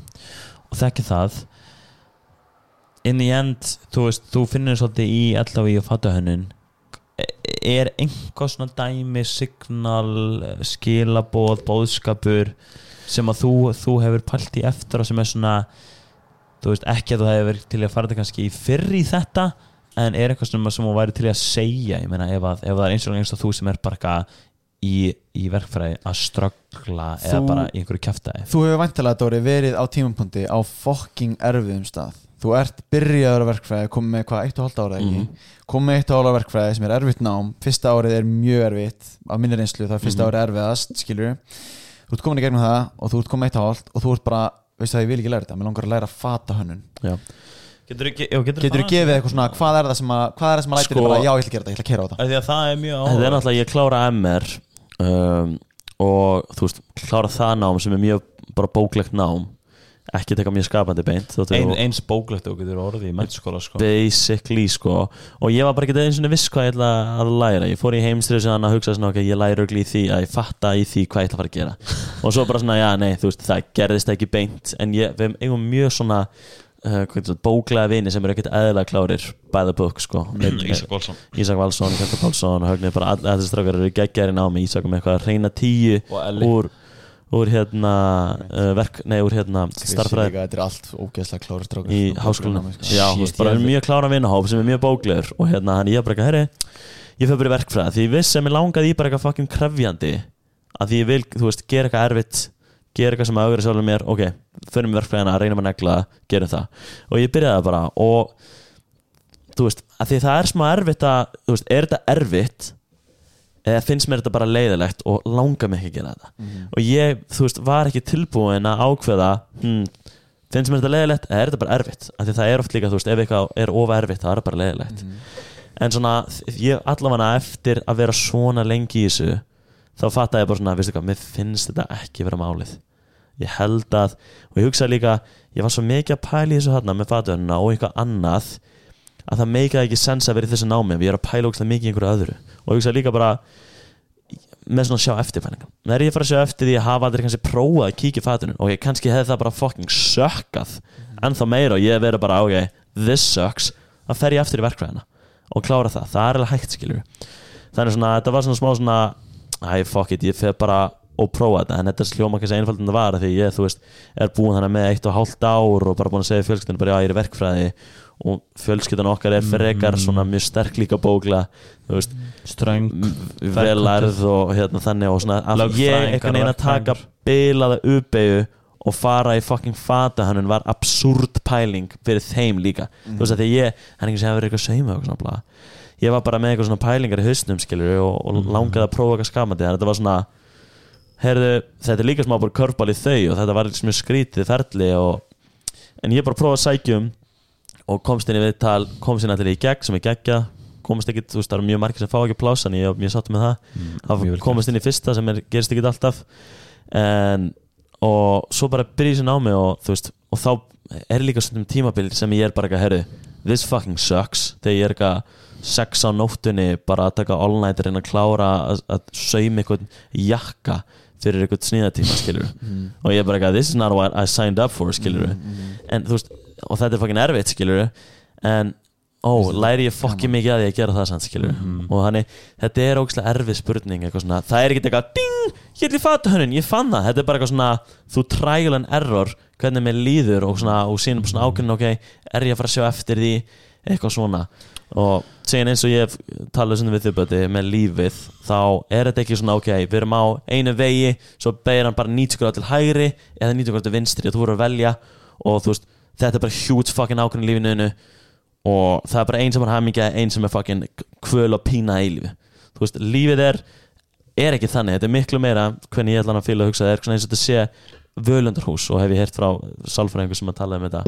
og þekki það in the end, þú veist, þú finnir svolítið í LHI og fatahönnun er einhvað svona dæmi signal, skilaboð bóðskapur sem að þú, þú hefur pælt í eftir og sem er svona veist ekki að þú hefur til að fara þetta kannski í fyrr í þetta en er eitthvað sem, þú væri til að segja? Meina ef, að, ef það er eins og eins og þú sem er bara í, í verkfræði að ströggla eða bara í einhverju kjaftaði Þú hefur væntalega Dóri verið á tímapunkti á fokking erfiðum stað Þú ert byrjaður á verkfræði, komið með hvað, eitt og hálft ára ekki? Mhm. komið með eitt og hálft verkfræði sem er erfitt nám. Fyrsta árið er mjög erfitt af minni reynslu, það er fyrsta Mhm. árið erfiðast skilur þú ert komin í gegnum það og þú ert komin með eitt og hálft og þú ert bara, veistu það, ég vil ekki læra þetta mér langar að læra fata hönnun. Getur þú getur getur þú gefið eitthvað svona, hvað er það sem að hvað er það sem að lætir Sko- þig bara, já, ég ætla að gera þetta, ég ætla að ekki teka mjög skapandi beint Ein, eins bóklegt og getur orðið í mennskóla sko. basically sko. Og ég var bara ekki eins og viss hvað ég ætla að læra. Ég fór í heimstrið sem hann að hugsa svona ok, ég læra í því að ég fatta í því hvað ég ætla að fara að gera. (laughs) Og svo bara svona, já, nei, veist, það gerðist ekki beint. En ég, við eigum mjög svona uh, bóklega vini sem eru ekkert eðla klárir by the book sko. Ísak Olsson Ísak Valsson, Kjartan Pálsson Högnir, bara all- allir strákar eru geggjæri námi. Ísak með eitthvað að reyna tíu og Elli. úr, úr hérna uh, verk, nei, úr hérna starffræði Þetta er allt ógeðslega klári strákar í sko, háskólanum. Sko. Já, þú veist, bara ég- mjög klára vinnahóp sem er mjög bóklegur og hérna hann ég er bara eitthvað, herri ég fyrir bara verkfræði, því ég vissi að mér langaði í bara eitthvað fucking krefjandi að því ég vil, þú veist, gera eitthvað erfitt gera eitthvað sem að augra sjálfur mér ok, í verkfræðina, reynum að negla gerum það. Og ég byrjaði bara og þú veist, að því það er smá erfitt að, þú veist, er þetta erfitt eða finnst mér þetta bara leiðilegt og langar mig ekki að gera þetta. Mhm. og ég, þú veist, var ekki tilbúin að ákveða hmm, finnst mér þetta leiðilegt eða er þetta bara erfitt? Af því það er oft líka, þú veist, ef eitthvað er ofa erfitt það er bara leiðilegt Mhm. en svona, ég allavega eftir að vera svona lengi í þessu þá fattaði ég bara svona, veistu hvað, mér finnst þetta ekki vera málið. Ég held að, og ég hugsaði líka ég var svo mikið að pæla í þessu hérna með fatöðuna og eitthvað annað að það meikaði ekki sens að vera í þessu námi ég er að pæla ógstlega mikið í einhverju öðru og ég hugsaði líka bara með svona sjá eftirfælingar með er ég að fara að sjá eftir því að hafa aldrei kannski prófað að kíkja fatunum ok, kannski hefði það bara fucking sökkað ennþá meira og ég verið bara ok, this sucks, að fer ég aftur í verkfræðina og klára það, það er alveg hægt skilur þannig svona, þetta var svona smá svona æ, fuck it, ég fer bara og prófa þetta, en þetta sljóma kannski einfald en það var því ég, þú veist, er búin þannig með eitt og hálft ár og bara búin að segja fjölskyldinu bara já, ég er verkfræði og fjölskyldan okkar er frekar svona mjög sterk líka bókla veist, ströng velærð og hérna þannig og svona að ég Lögfræðingar, einhvern veginn að taka bilaða uppeyju og fara í fucking fata hann var absúrt pæling fyrir þeim líka. Þú veist að því ég, hann ekki sem hefur verið eitthvað sauma og svona bla ég var bara með eitthvað svona pælingar í hausnum skilur og, og langaði að prófa eitthvað skamandi þannig að þetta var svona heyrðu, þetta er líka smá bara körpál í þau og þetta var eitthvað skrítið ferli og, en ég bara prófaði að sækjum og komst inn í viðtal komst inn allir í gegn sem er geggja komst ekki, þú veist, það eru mjög margir sem fá ekki pláss en ég er mjög satt með það. Það komast inn í fyrsta sem er, gerist ekki alltaf. En og svo bara byrja sér á mig og þú veist og þá er líka svona tímabil sem ég er bara eitthvað, herru, this fucking sucks. Þegar ég er eitthvað sex á nóttunni bara að taka all night reyna að klára að, að sauma eitthvað jakka fyrir eitthvað sníðatíma, skilur og ég er bara eitthvað, this is not what I signed up for, skilur en þú veist, og þetta er fucking erfitt, skilur en ó, læri ég fokki mikið að að gera það sann, skilur og þannig, þetta er ógæslega erfið spurning eitthvað svona, það er ekki eitthvað ding, ég ætli fata hönnun, ég fann það. Þetta er bara eitthvað svona, þú trial and error hvernig mér líður og svona og síðan svona ákveðin, ok, er ég að fara að sjá eftir því eitthvað svona og síðan eins og ég hef talað svona við þjóðböti með lífið, þá er þetta ekki svona ok, við erum á einu vegi svo beir hann bara 90 gráð til hægri eða 90 gráð til vinstri og þú voru að velja og þú veist, þetta er bara huge fucking ákveðin í lífinu og það er bara einn sem er hamingja einn sem er fucking kvöl og pína í lífi. Þú veist, lífið er er ekki þannig, þetta er miklu meira hvernig ég ætla hann að fíla að hugsa, það er eins og þetta sé völundarhús og hef ég heyrt frá sálfræðingur sem að tala um þetta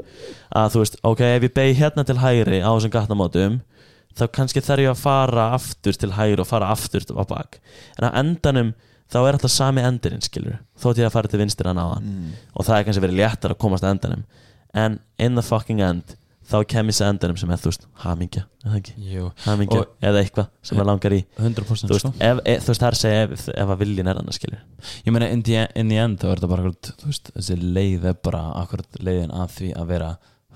að þú veist, ok, ef ég beig hérna til hægri á þessum gatnamótum þá kannski þarf ég að fara aftur til hægri og fara aftur á bak. En á endanum þá er alltaf sami endurinn skilur, þótt ég að fara til vinstir að náðan og það er kannski verið léttar að komast að endanum. En in the fucking end þá kem ég sér endanum sem er þú veist hamingja, hamingja eða eitthvað sem maður langar í. 100% þú veist, sko. ef, ef, þú veist það er að segja ef, ef að viljin er annars skilur Ég meina, in the, in the end þá er þetta bara akkurat, þú veist, þessi leið er bara akkurat leiðin að því að vera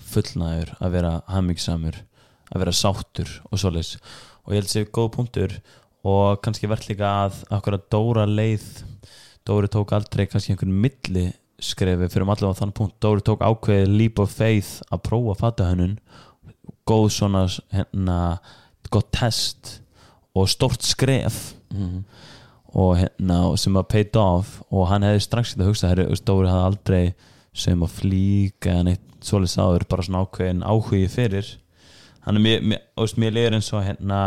fullnæður, að vera hamingsamur að vera sáttur og svoleiðis. Og ég held að sé góð punktur og kannski verðt líka að okkur að Dóra leið Dóri tók aldrei kannski einhvern milli skrefi fyrir allavega á þann punkt. Dóri tók ákveðið leap of faith að prófa fatahönnun góð svona hérna gott test og stórt skref. Mhm. og hérna sem að paid off. Og hann hefði strax getað hugsað herri, þú veist, Dóri hafði aldrei sem að flíka eða neitt svoleiðis áður bara svona ákveðin áhugi fyrir. Hann er mér, mér, mér liður eins og hérna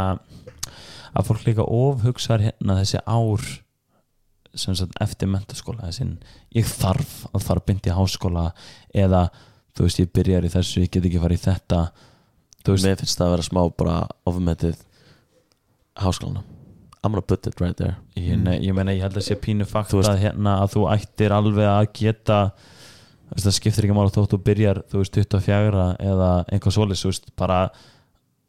að fólk líka ofhugsar hérna þessi ár sagt eftir mentaskóla ég þarf að fara byndi í háskóla eða þú veist, ég byrjar í þessu, ég get ekki fara í þetta veist, Mér finnst það að vera smá bara ofmetið háskólana. I'm gonna put it right there. Ég, nei, ég meina, ég held að sé pínu fakt að hérna að þú ættir alveg að geta það skiptir ekki mála þótt þú byrjar, þú veist, 24 eða einhvað svoleiðis, þú veist, bara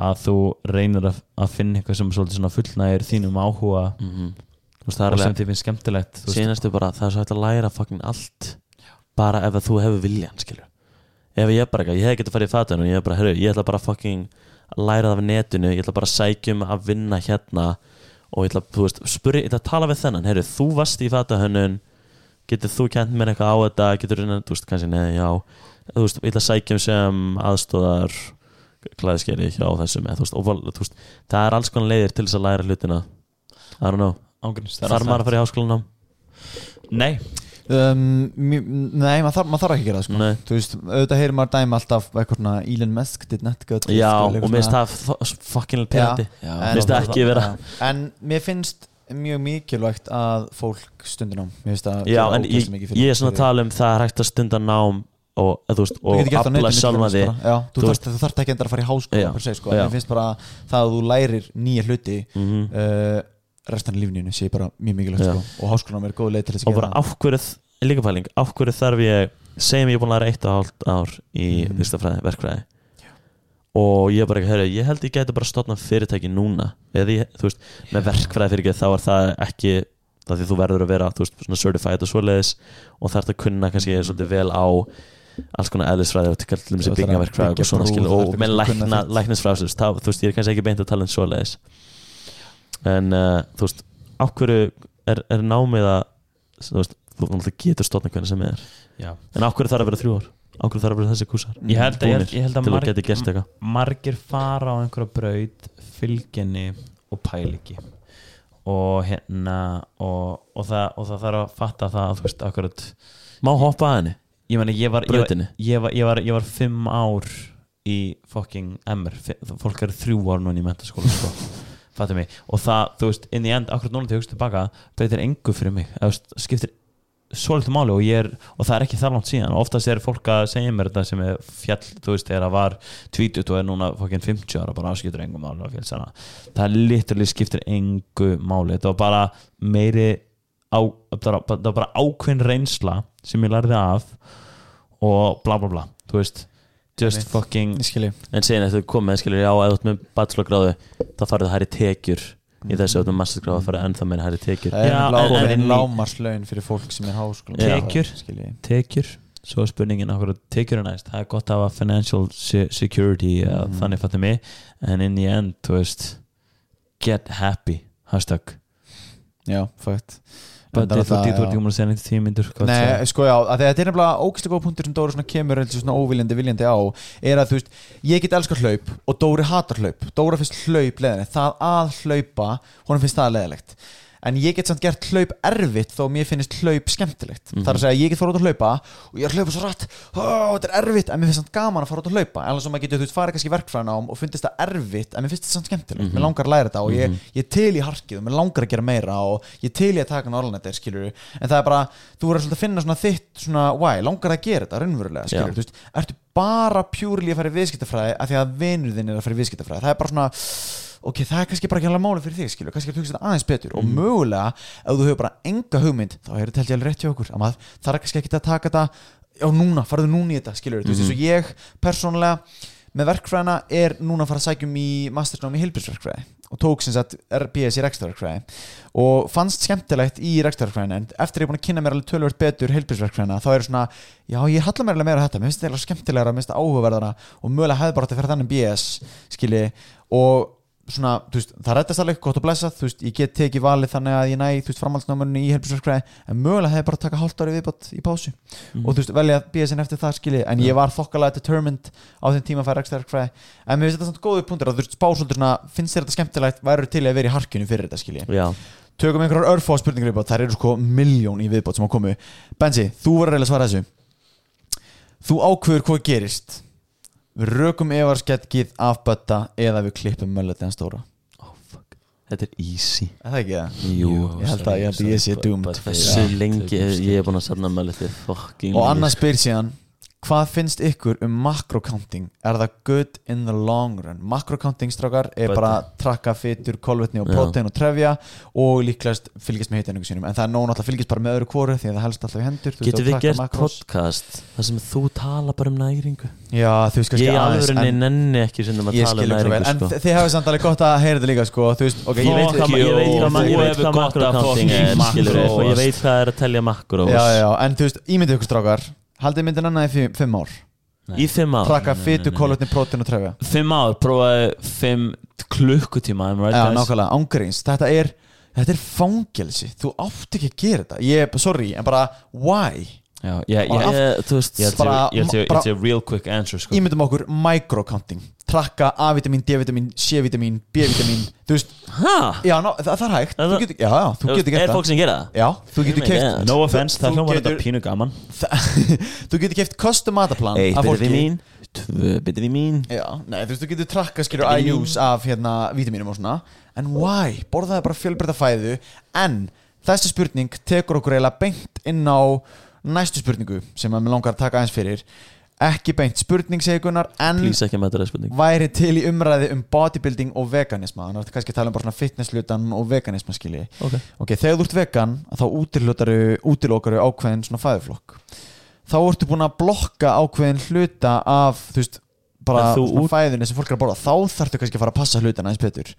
að þú reynir að, að finna eitthvað sem svolítið svona fullnægir þínum áhuga. Mm er og sem þið finnst skemmtilegt Sínastu bara, það er svo hægt að læra fucking allt bara ef þú hefur viljan, skilur. Ef ég bara ég hef getið farið í fatun og ég hef bara, herru, ég ætla bara fucking að læra það af netinu, ég ætla bara að sækjum að vinna hérna og ég ætla, þú veist, spurri, ég ætla að tala við þennan herru, þú varst í fatahönnun getur þú kent mér eitthvað á þetta? Getur þú, þú veist, kannski, neði, já. Þú veist, ég ætla að sækjum sem aðstóðar klæðskeri hjá þessum eða, þú veist, og, þú veist, það er alls konar leiðir til þess að læra hlutina. I don't know, er þarf maður að fara í háskólanám? Nei, um, Nei, maður þarf, maður þarf ekki að gera það sko. Þú veist, auðvitað heyrir maður dæmi alltaf eitthvað svona Elon Musk did not go to Já, og mér finnst það fucking Já, Mér finnst það ekki vera. En mér finnst mjög mikilvægt að fólk stundir nám. Mér finnst það ég, ógeðslega mikið fyrir- ég er svona að tala um það er hægt að stunda nám og, þú veist, og afla sjálfa dæmis því þú, þarft, ekki endur að fara í háskóla sko. Mér finnst bara það að þú lærir nýja hluti Mhm. uh, restan af lífninu sé bara mjög mikilvægt sko. og háskólanum er góð leið til þess að og bara gera ákverð, líka pæling ákverð þarf ég, segjum ég er búin að læra eitt og hálft ár í Mhm. vistafræði, verkfræði. Og ég bara ekki, herri, ég held ég geti bara stofna fyrirtæki núna. Eða ég, þú veist, með verkfræði fyrir ekki þá er það ekki það því þú verður að vera, þú veist, svona certified og svoleiðis. Og þarf að kunna kannski svolítið vel á alls konar eðlisfræði og til í ætlar að byggingverkfræði og byggja svona skil og með að þá- þú veist, ég er kannski ekki beint að tala um svoleiðis en uh, þú veist, á hverju er, er námið að þú veist, þú náttúrulega getur stofna hvernig sem er? Já. En á hverju þarf að vera þrjú ár? Á hverju þarf að vera þessi kúsar? Ég held að, ég held, að að marg, eitthvað. margir fara á einhverja braut fylginni og pæliki og hérna og, og, það, og það þarf að fatta það að þú veist akkurat má hoppa að henni? Ég, meni, ég, var, ég, var, var, ég, var, fimm ár í fucking MR Fi- fólk eru þrjú ár núna í mentaskóla sko. Fattu mig. Og það, þú veist, inn í end, akkurat núna þegar ég hugst tilbaka breytir engu fyrir mig. Veist, skiptir svo litlu máli og ég er og það er ekki það langt síðan. Oftast er fólk að segja mér þetta sem er fjall, þú veist, þegar það var 20 og er núna fucking 50 ára bara áskiptur engu máli það er literally skiptir engu máli. Þetta var bara meiri á, það það var bara ákveðin reynsla sem ég lærði af og bla bla bla. Þú veist, just fucking Ég en síðan eftir þú komið, skilur, já, eða ert með bachelorgráðu þá farið það hærri tekjur í þessu, ef þú ert með mastergráðu þá farið ennþá meira hærri tekjur. Það er Já, nefnilega en- lámarslaun fyrir fólk sem er háskóla Tekjur. Skilji tekjur? Svo er spurningin okkur tekjur er næst. Það er gott að hafa financial se security mm. Mhm. þannig fattum mig en in the end, þú veist get happy, hashtag. Já, fætt but þú ert ekki múin að segja neitt tíu myndur Nei, sko já, þetta er nefnilega ógæslega góð punktur sem Dóri kemur svona óviljandi viljandi á er að þú veist, ég get elskar hlaup og Dóri hatar hlaup, Dóra finnst hlaup leðinni, það að hlaupa honum finnst það leðilegt en ég get samt gert hlaup erfitt þó mér finnst hlaup skemmtilegt. Mhm. það er að segja, ég get fara út að hlaupa og ég er að hlaupa svo rætt. Ó, þetta er erfitt, en mér finnst samt gaman að fara út að hlaupa. En svo maður getur, þú veist, farið kannski í verkfræðinám og finnst það erfitt, en mér finnst það samt skemmtilegt. Mhm. mér langar að læra þetta og ég, Mhm. ég til í harkið og mér langar að gera meira og ég til í að taka norðlanettir, skilur en það er bara, þú verður að finna svona þitt svona, why, langar að gera þetta, raunverulega bara pjúrli að fara í viðskiptafræði af því að vinur þinn er að fara í viðskiptafræði? Það er bara svona, ok, það er kannski bara ekki alveg máli fyrir þig, skilur, kannski að hugsa þetta aðeins betur. Og mögulega, ef þú hefur bara enga hugmynd þá er þetta held ég alveg rétt hjá okkur. Að maður þarf kannski ekki að taka þetta já, núna, farðu núna í þetta, skilur, þú veist, eins og ég persónulega með verkfræðina er núna að fara að sækjum í mastersnám í heilbjörnsverkfræði og tók sem sagt RBS í rekstverkfræði og fannst skemmtilegt í rekstverkfræðina en eftir ég er búin að kynna mér alveg tölvöld betur heilbjörnsverkfræðina þá er svona, já ég halla mér alveg meira þetta. Mér finnst þetta skemmtilegra, mér finnst þetta áhugaverðara og mögulega hefði bara að fyrir þannig BS skilji. Og svona, þú veist, það reddast alveg gott og blessað, þú veist, ég get tekið valið þannig að ég næ, þú veist, framhaldsnámunni í helbjörnsverkfræði en mögulega hefði bara að taka hálft ári viðbátt í pásu. Mhm. og þú veist, velja BSN eftir það skilji, en ég var þokkalega determined á þeim tíma að færa ekstra verkfræði en mér finnst þetta svona góðu punktur að þú veist, spásóldur svona, finnst þér þetta skemmtilegt, væru til að vera í harkinu fyrir þetta skilji? Já, tökum einhverjar örfá spurningar viðbátt, það eru sko miljón í viðbátt sem á komu Benzi, þú voru að reyla að svara þessu. Þú ákveður hvað gerist við rökum efarskeggið af bötta eða við klippum mölletiðan stóra þetta er easy. Er það ekki það? Jú, ég held að ég, sé doomed Hversu lengi ég er búin að þetta fucking og annars spyr síðan hvað finnst ykkur um macro-counting? Er það good in the long run? Macro-counting strákar er Böddi. bara trakka fytur, kolvetni og Já. protein og trefja og líklegast fylgjast með hittinningu sínum. En það er nóg náttúrulega fylgjast bara með öðru kvoru því að það helst alltaf í hendur Getur við gert macros. podcast þar sem þú tala bara um næringu? Já, þú veist kannski Ég aðeins alveg en nenni ekki sem að ég tala um næringu en sko. þi- þið hafið samt alveg gott að heyra þetta líka sko veist, ok, ég veit ekki ég veit hvað ég hefur makrocounting er haldið myndin annað í fimm, fimm ár. Í fimm ár? Trakka nei, nei, fytu, nei. kolvetni, protein og trefja. Fimm ár, prófaði fimm klukkutíma right, Já, nákvæmlega, ángreins Þetta er, þetta er fangelsi. Þú átt ekki að gera þetta. Ég, sorry, en bara, why? Já, ég, ég, Þú veist ég held ég real quick answer sko. Ímyndum okkur micro-counting. Trakka A-vitamin, D-vitamin, C-vitamin, B-vitamin Þú veist? Já, ná, það, það er hægt. Er Þú getur, já, já, þú getur Er gert fólk það sem gera það? Já, þú getur keft. No offense, það hljómar þetta pínu gaman. (laughs) Þú getur keft custom mataplan Eitt af bitið fólki. við mín. Tvö bitið við mín. Já, nei, þú veist, þú getur trakka skilur. IUs af hérna vítaminum og svona. En why? Borðaði bara fjölbreyta fæðu. En þessi spurning tekur okkur eiginlega beint inn á næstu spurningu sem að mér langar að taka aðeins fyrir Ekki beint spurning, segir Gunnar En spurning væri til í umræði um bodybuilding og veganisma. Þannig að þetta kannski tala um bara svona fitnesslutan og veganisma skilji. Ok. Ok, þegar þú ert vegan þá útilokaru ákveðin svona fæðuflokk. Þá ertu búin að blokka ákveðin hluta af, þú veist, bara út- fæðunni sem fólk er að borða þá þarftu kannski að fara að passa hlutina eins betur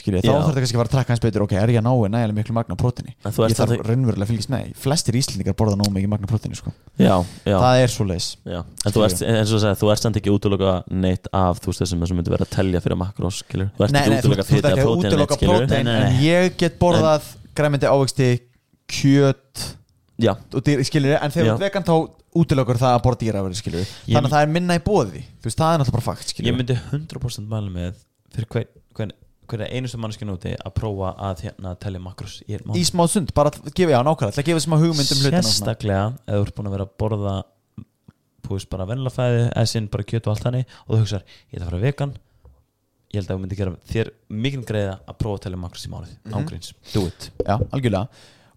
skiljið, þá Já. þarftu kannski að fara að trakka eins betur. Ok, er ég að ná nægilega miklu magna prótini ég þarf samt raunverulega að fylgjast með flestir íslendingar borða nóg mikið magna prótini sko. Það er svo leis en þú ert, eins og þú segir, þú ert samt ekki útloka neitt af þú veist þessum sem myndi vera að telja fyrir skilur Þú ert nei, ekki að Nei, nei, en ég get borðað græmindi ávexti kjöt Já, og dýr, skilur, en þegar þú vegan þá útilokur það að borða Ég- þannig að það er minna í bóði veist, það er náttúrulega bara fakt Ég skilur myndi 100% mæla með fyrir hver, hver, hver einustu mannskinu úti að prófa að hérna telja makros í í smá sund, bara að gefa, já, nákvæmlega að gefa smá hugmynd um hlutina og svona. Sérstaklega ef þú ert búin að vera að borða púst bara vennilega fæði eða sinn bara kjöt og allt þannig og þú hugsar, ég ætla að fara vegan ég held að þú myndi gera þér mikil greiða að prófa að telja makros í mánuð Mhm. ángríns, do it. Já, algjörlega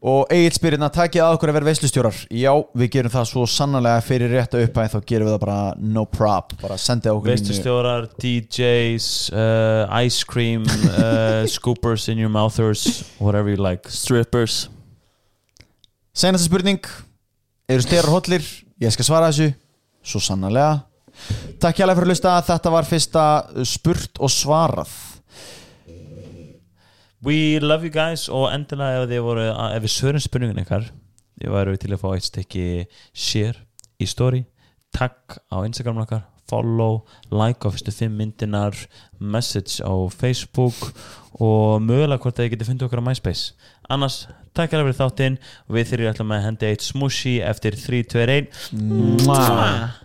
og Egil spyrirna, takkið að okkur að vera veislustjórar? Já, við gerum það svo sannarlega fyrir rétt að upphæð þá gerum við það bara no prop. Bara sendið okkur Veistu stjórar, DJs uh, ice cream uh, (laughs) scoopers in your mouthers whatever you like. Strippers. Senasta spurning. Eru styrar hollir, ég skal svara þessu. Svo sannarlega. Takk hjá fyrir að hlusta, þetta var fyrsta spurt og svarað We love you guys og endilega ef voru ef við svörum spurningun ykkar þið væru til að fá eitt stykki share í story, tag á Instagram okkar, follow like á fyrstu fimm myndinar message á Facebook og mögulega hvort þið getið fundið okkar á MySpace. Annars, takk fyrir þáttinn. Við þurfum að hendi eitt smoothie eftir 3, 2, 1 Mwah.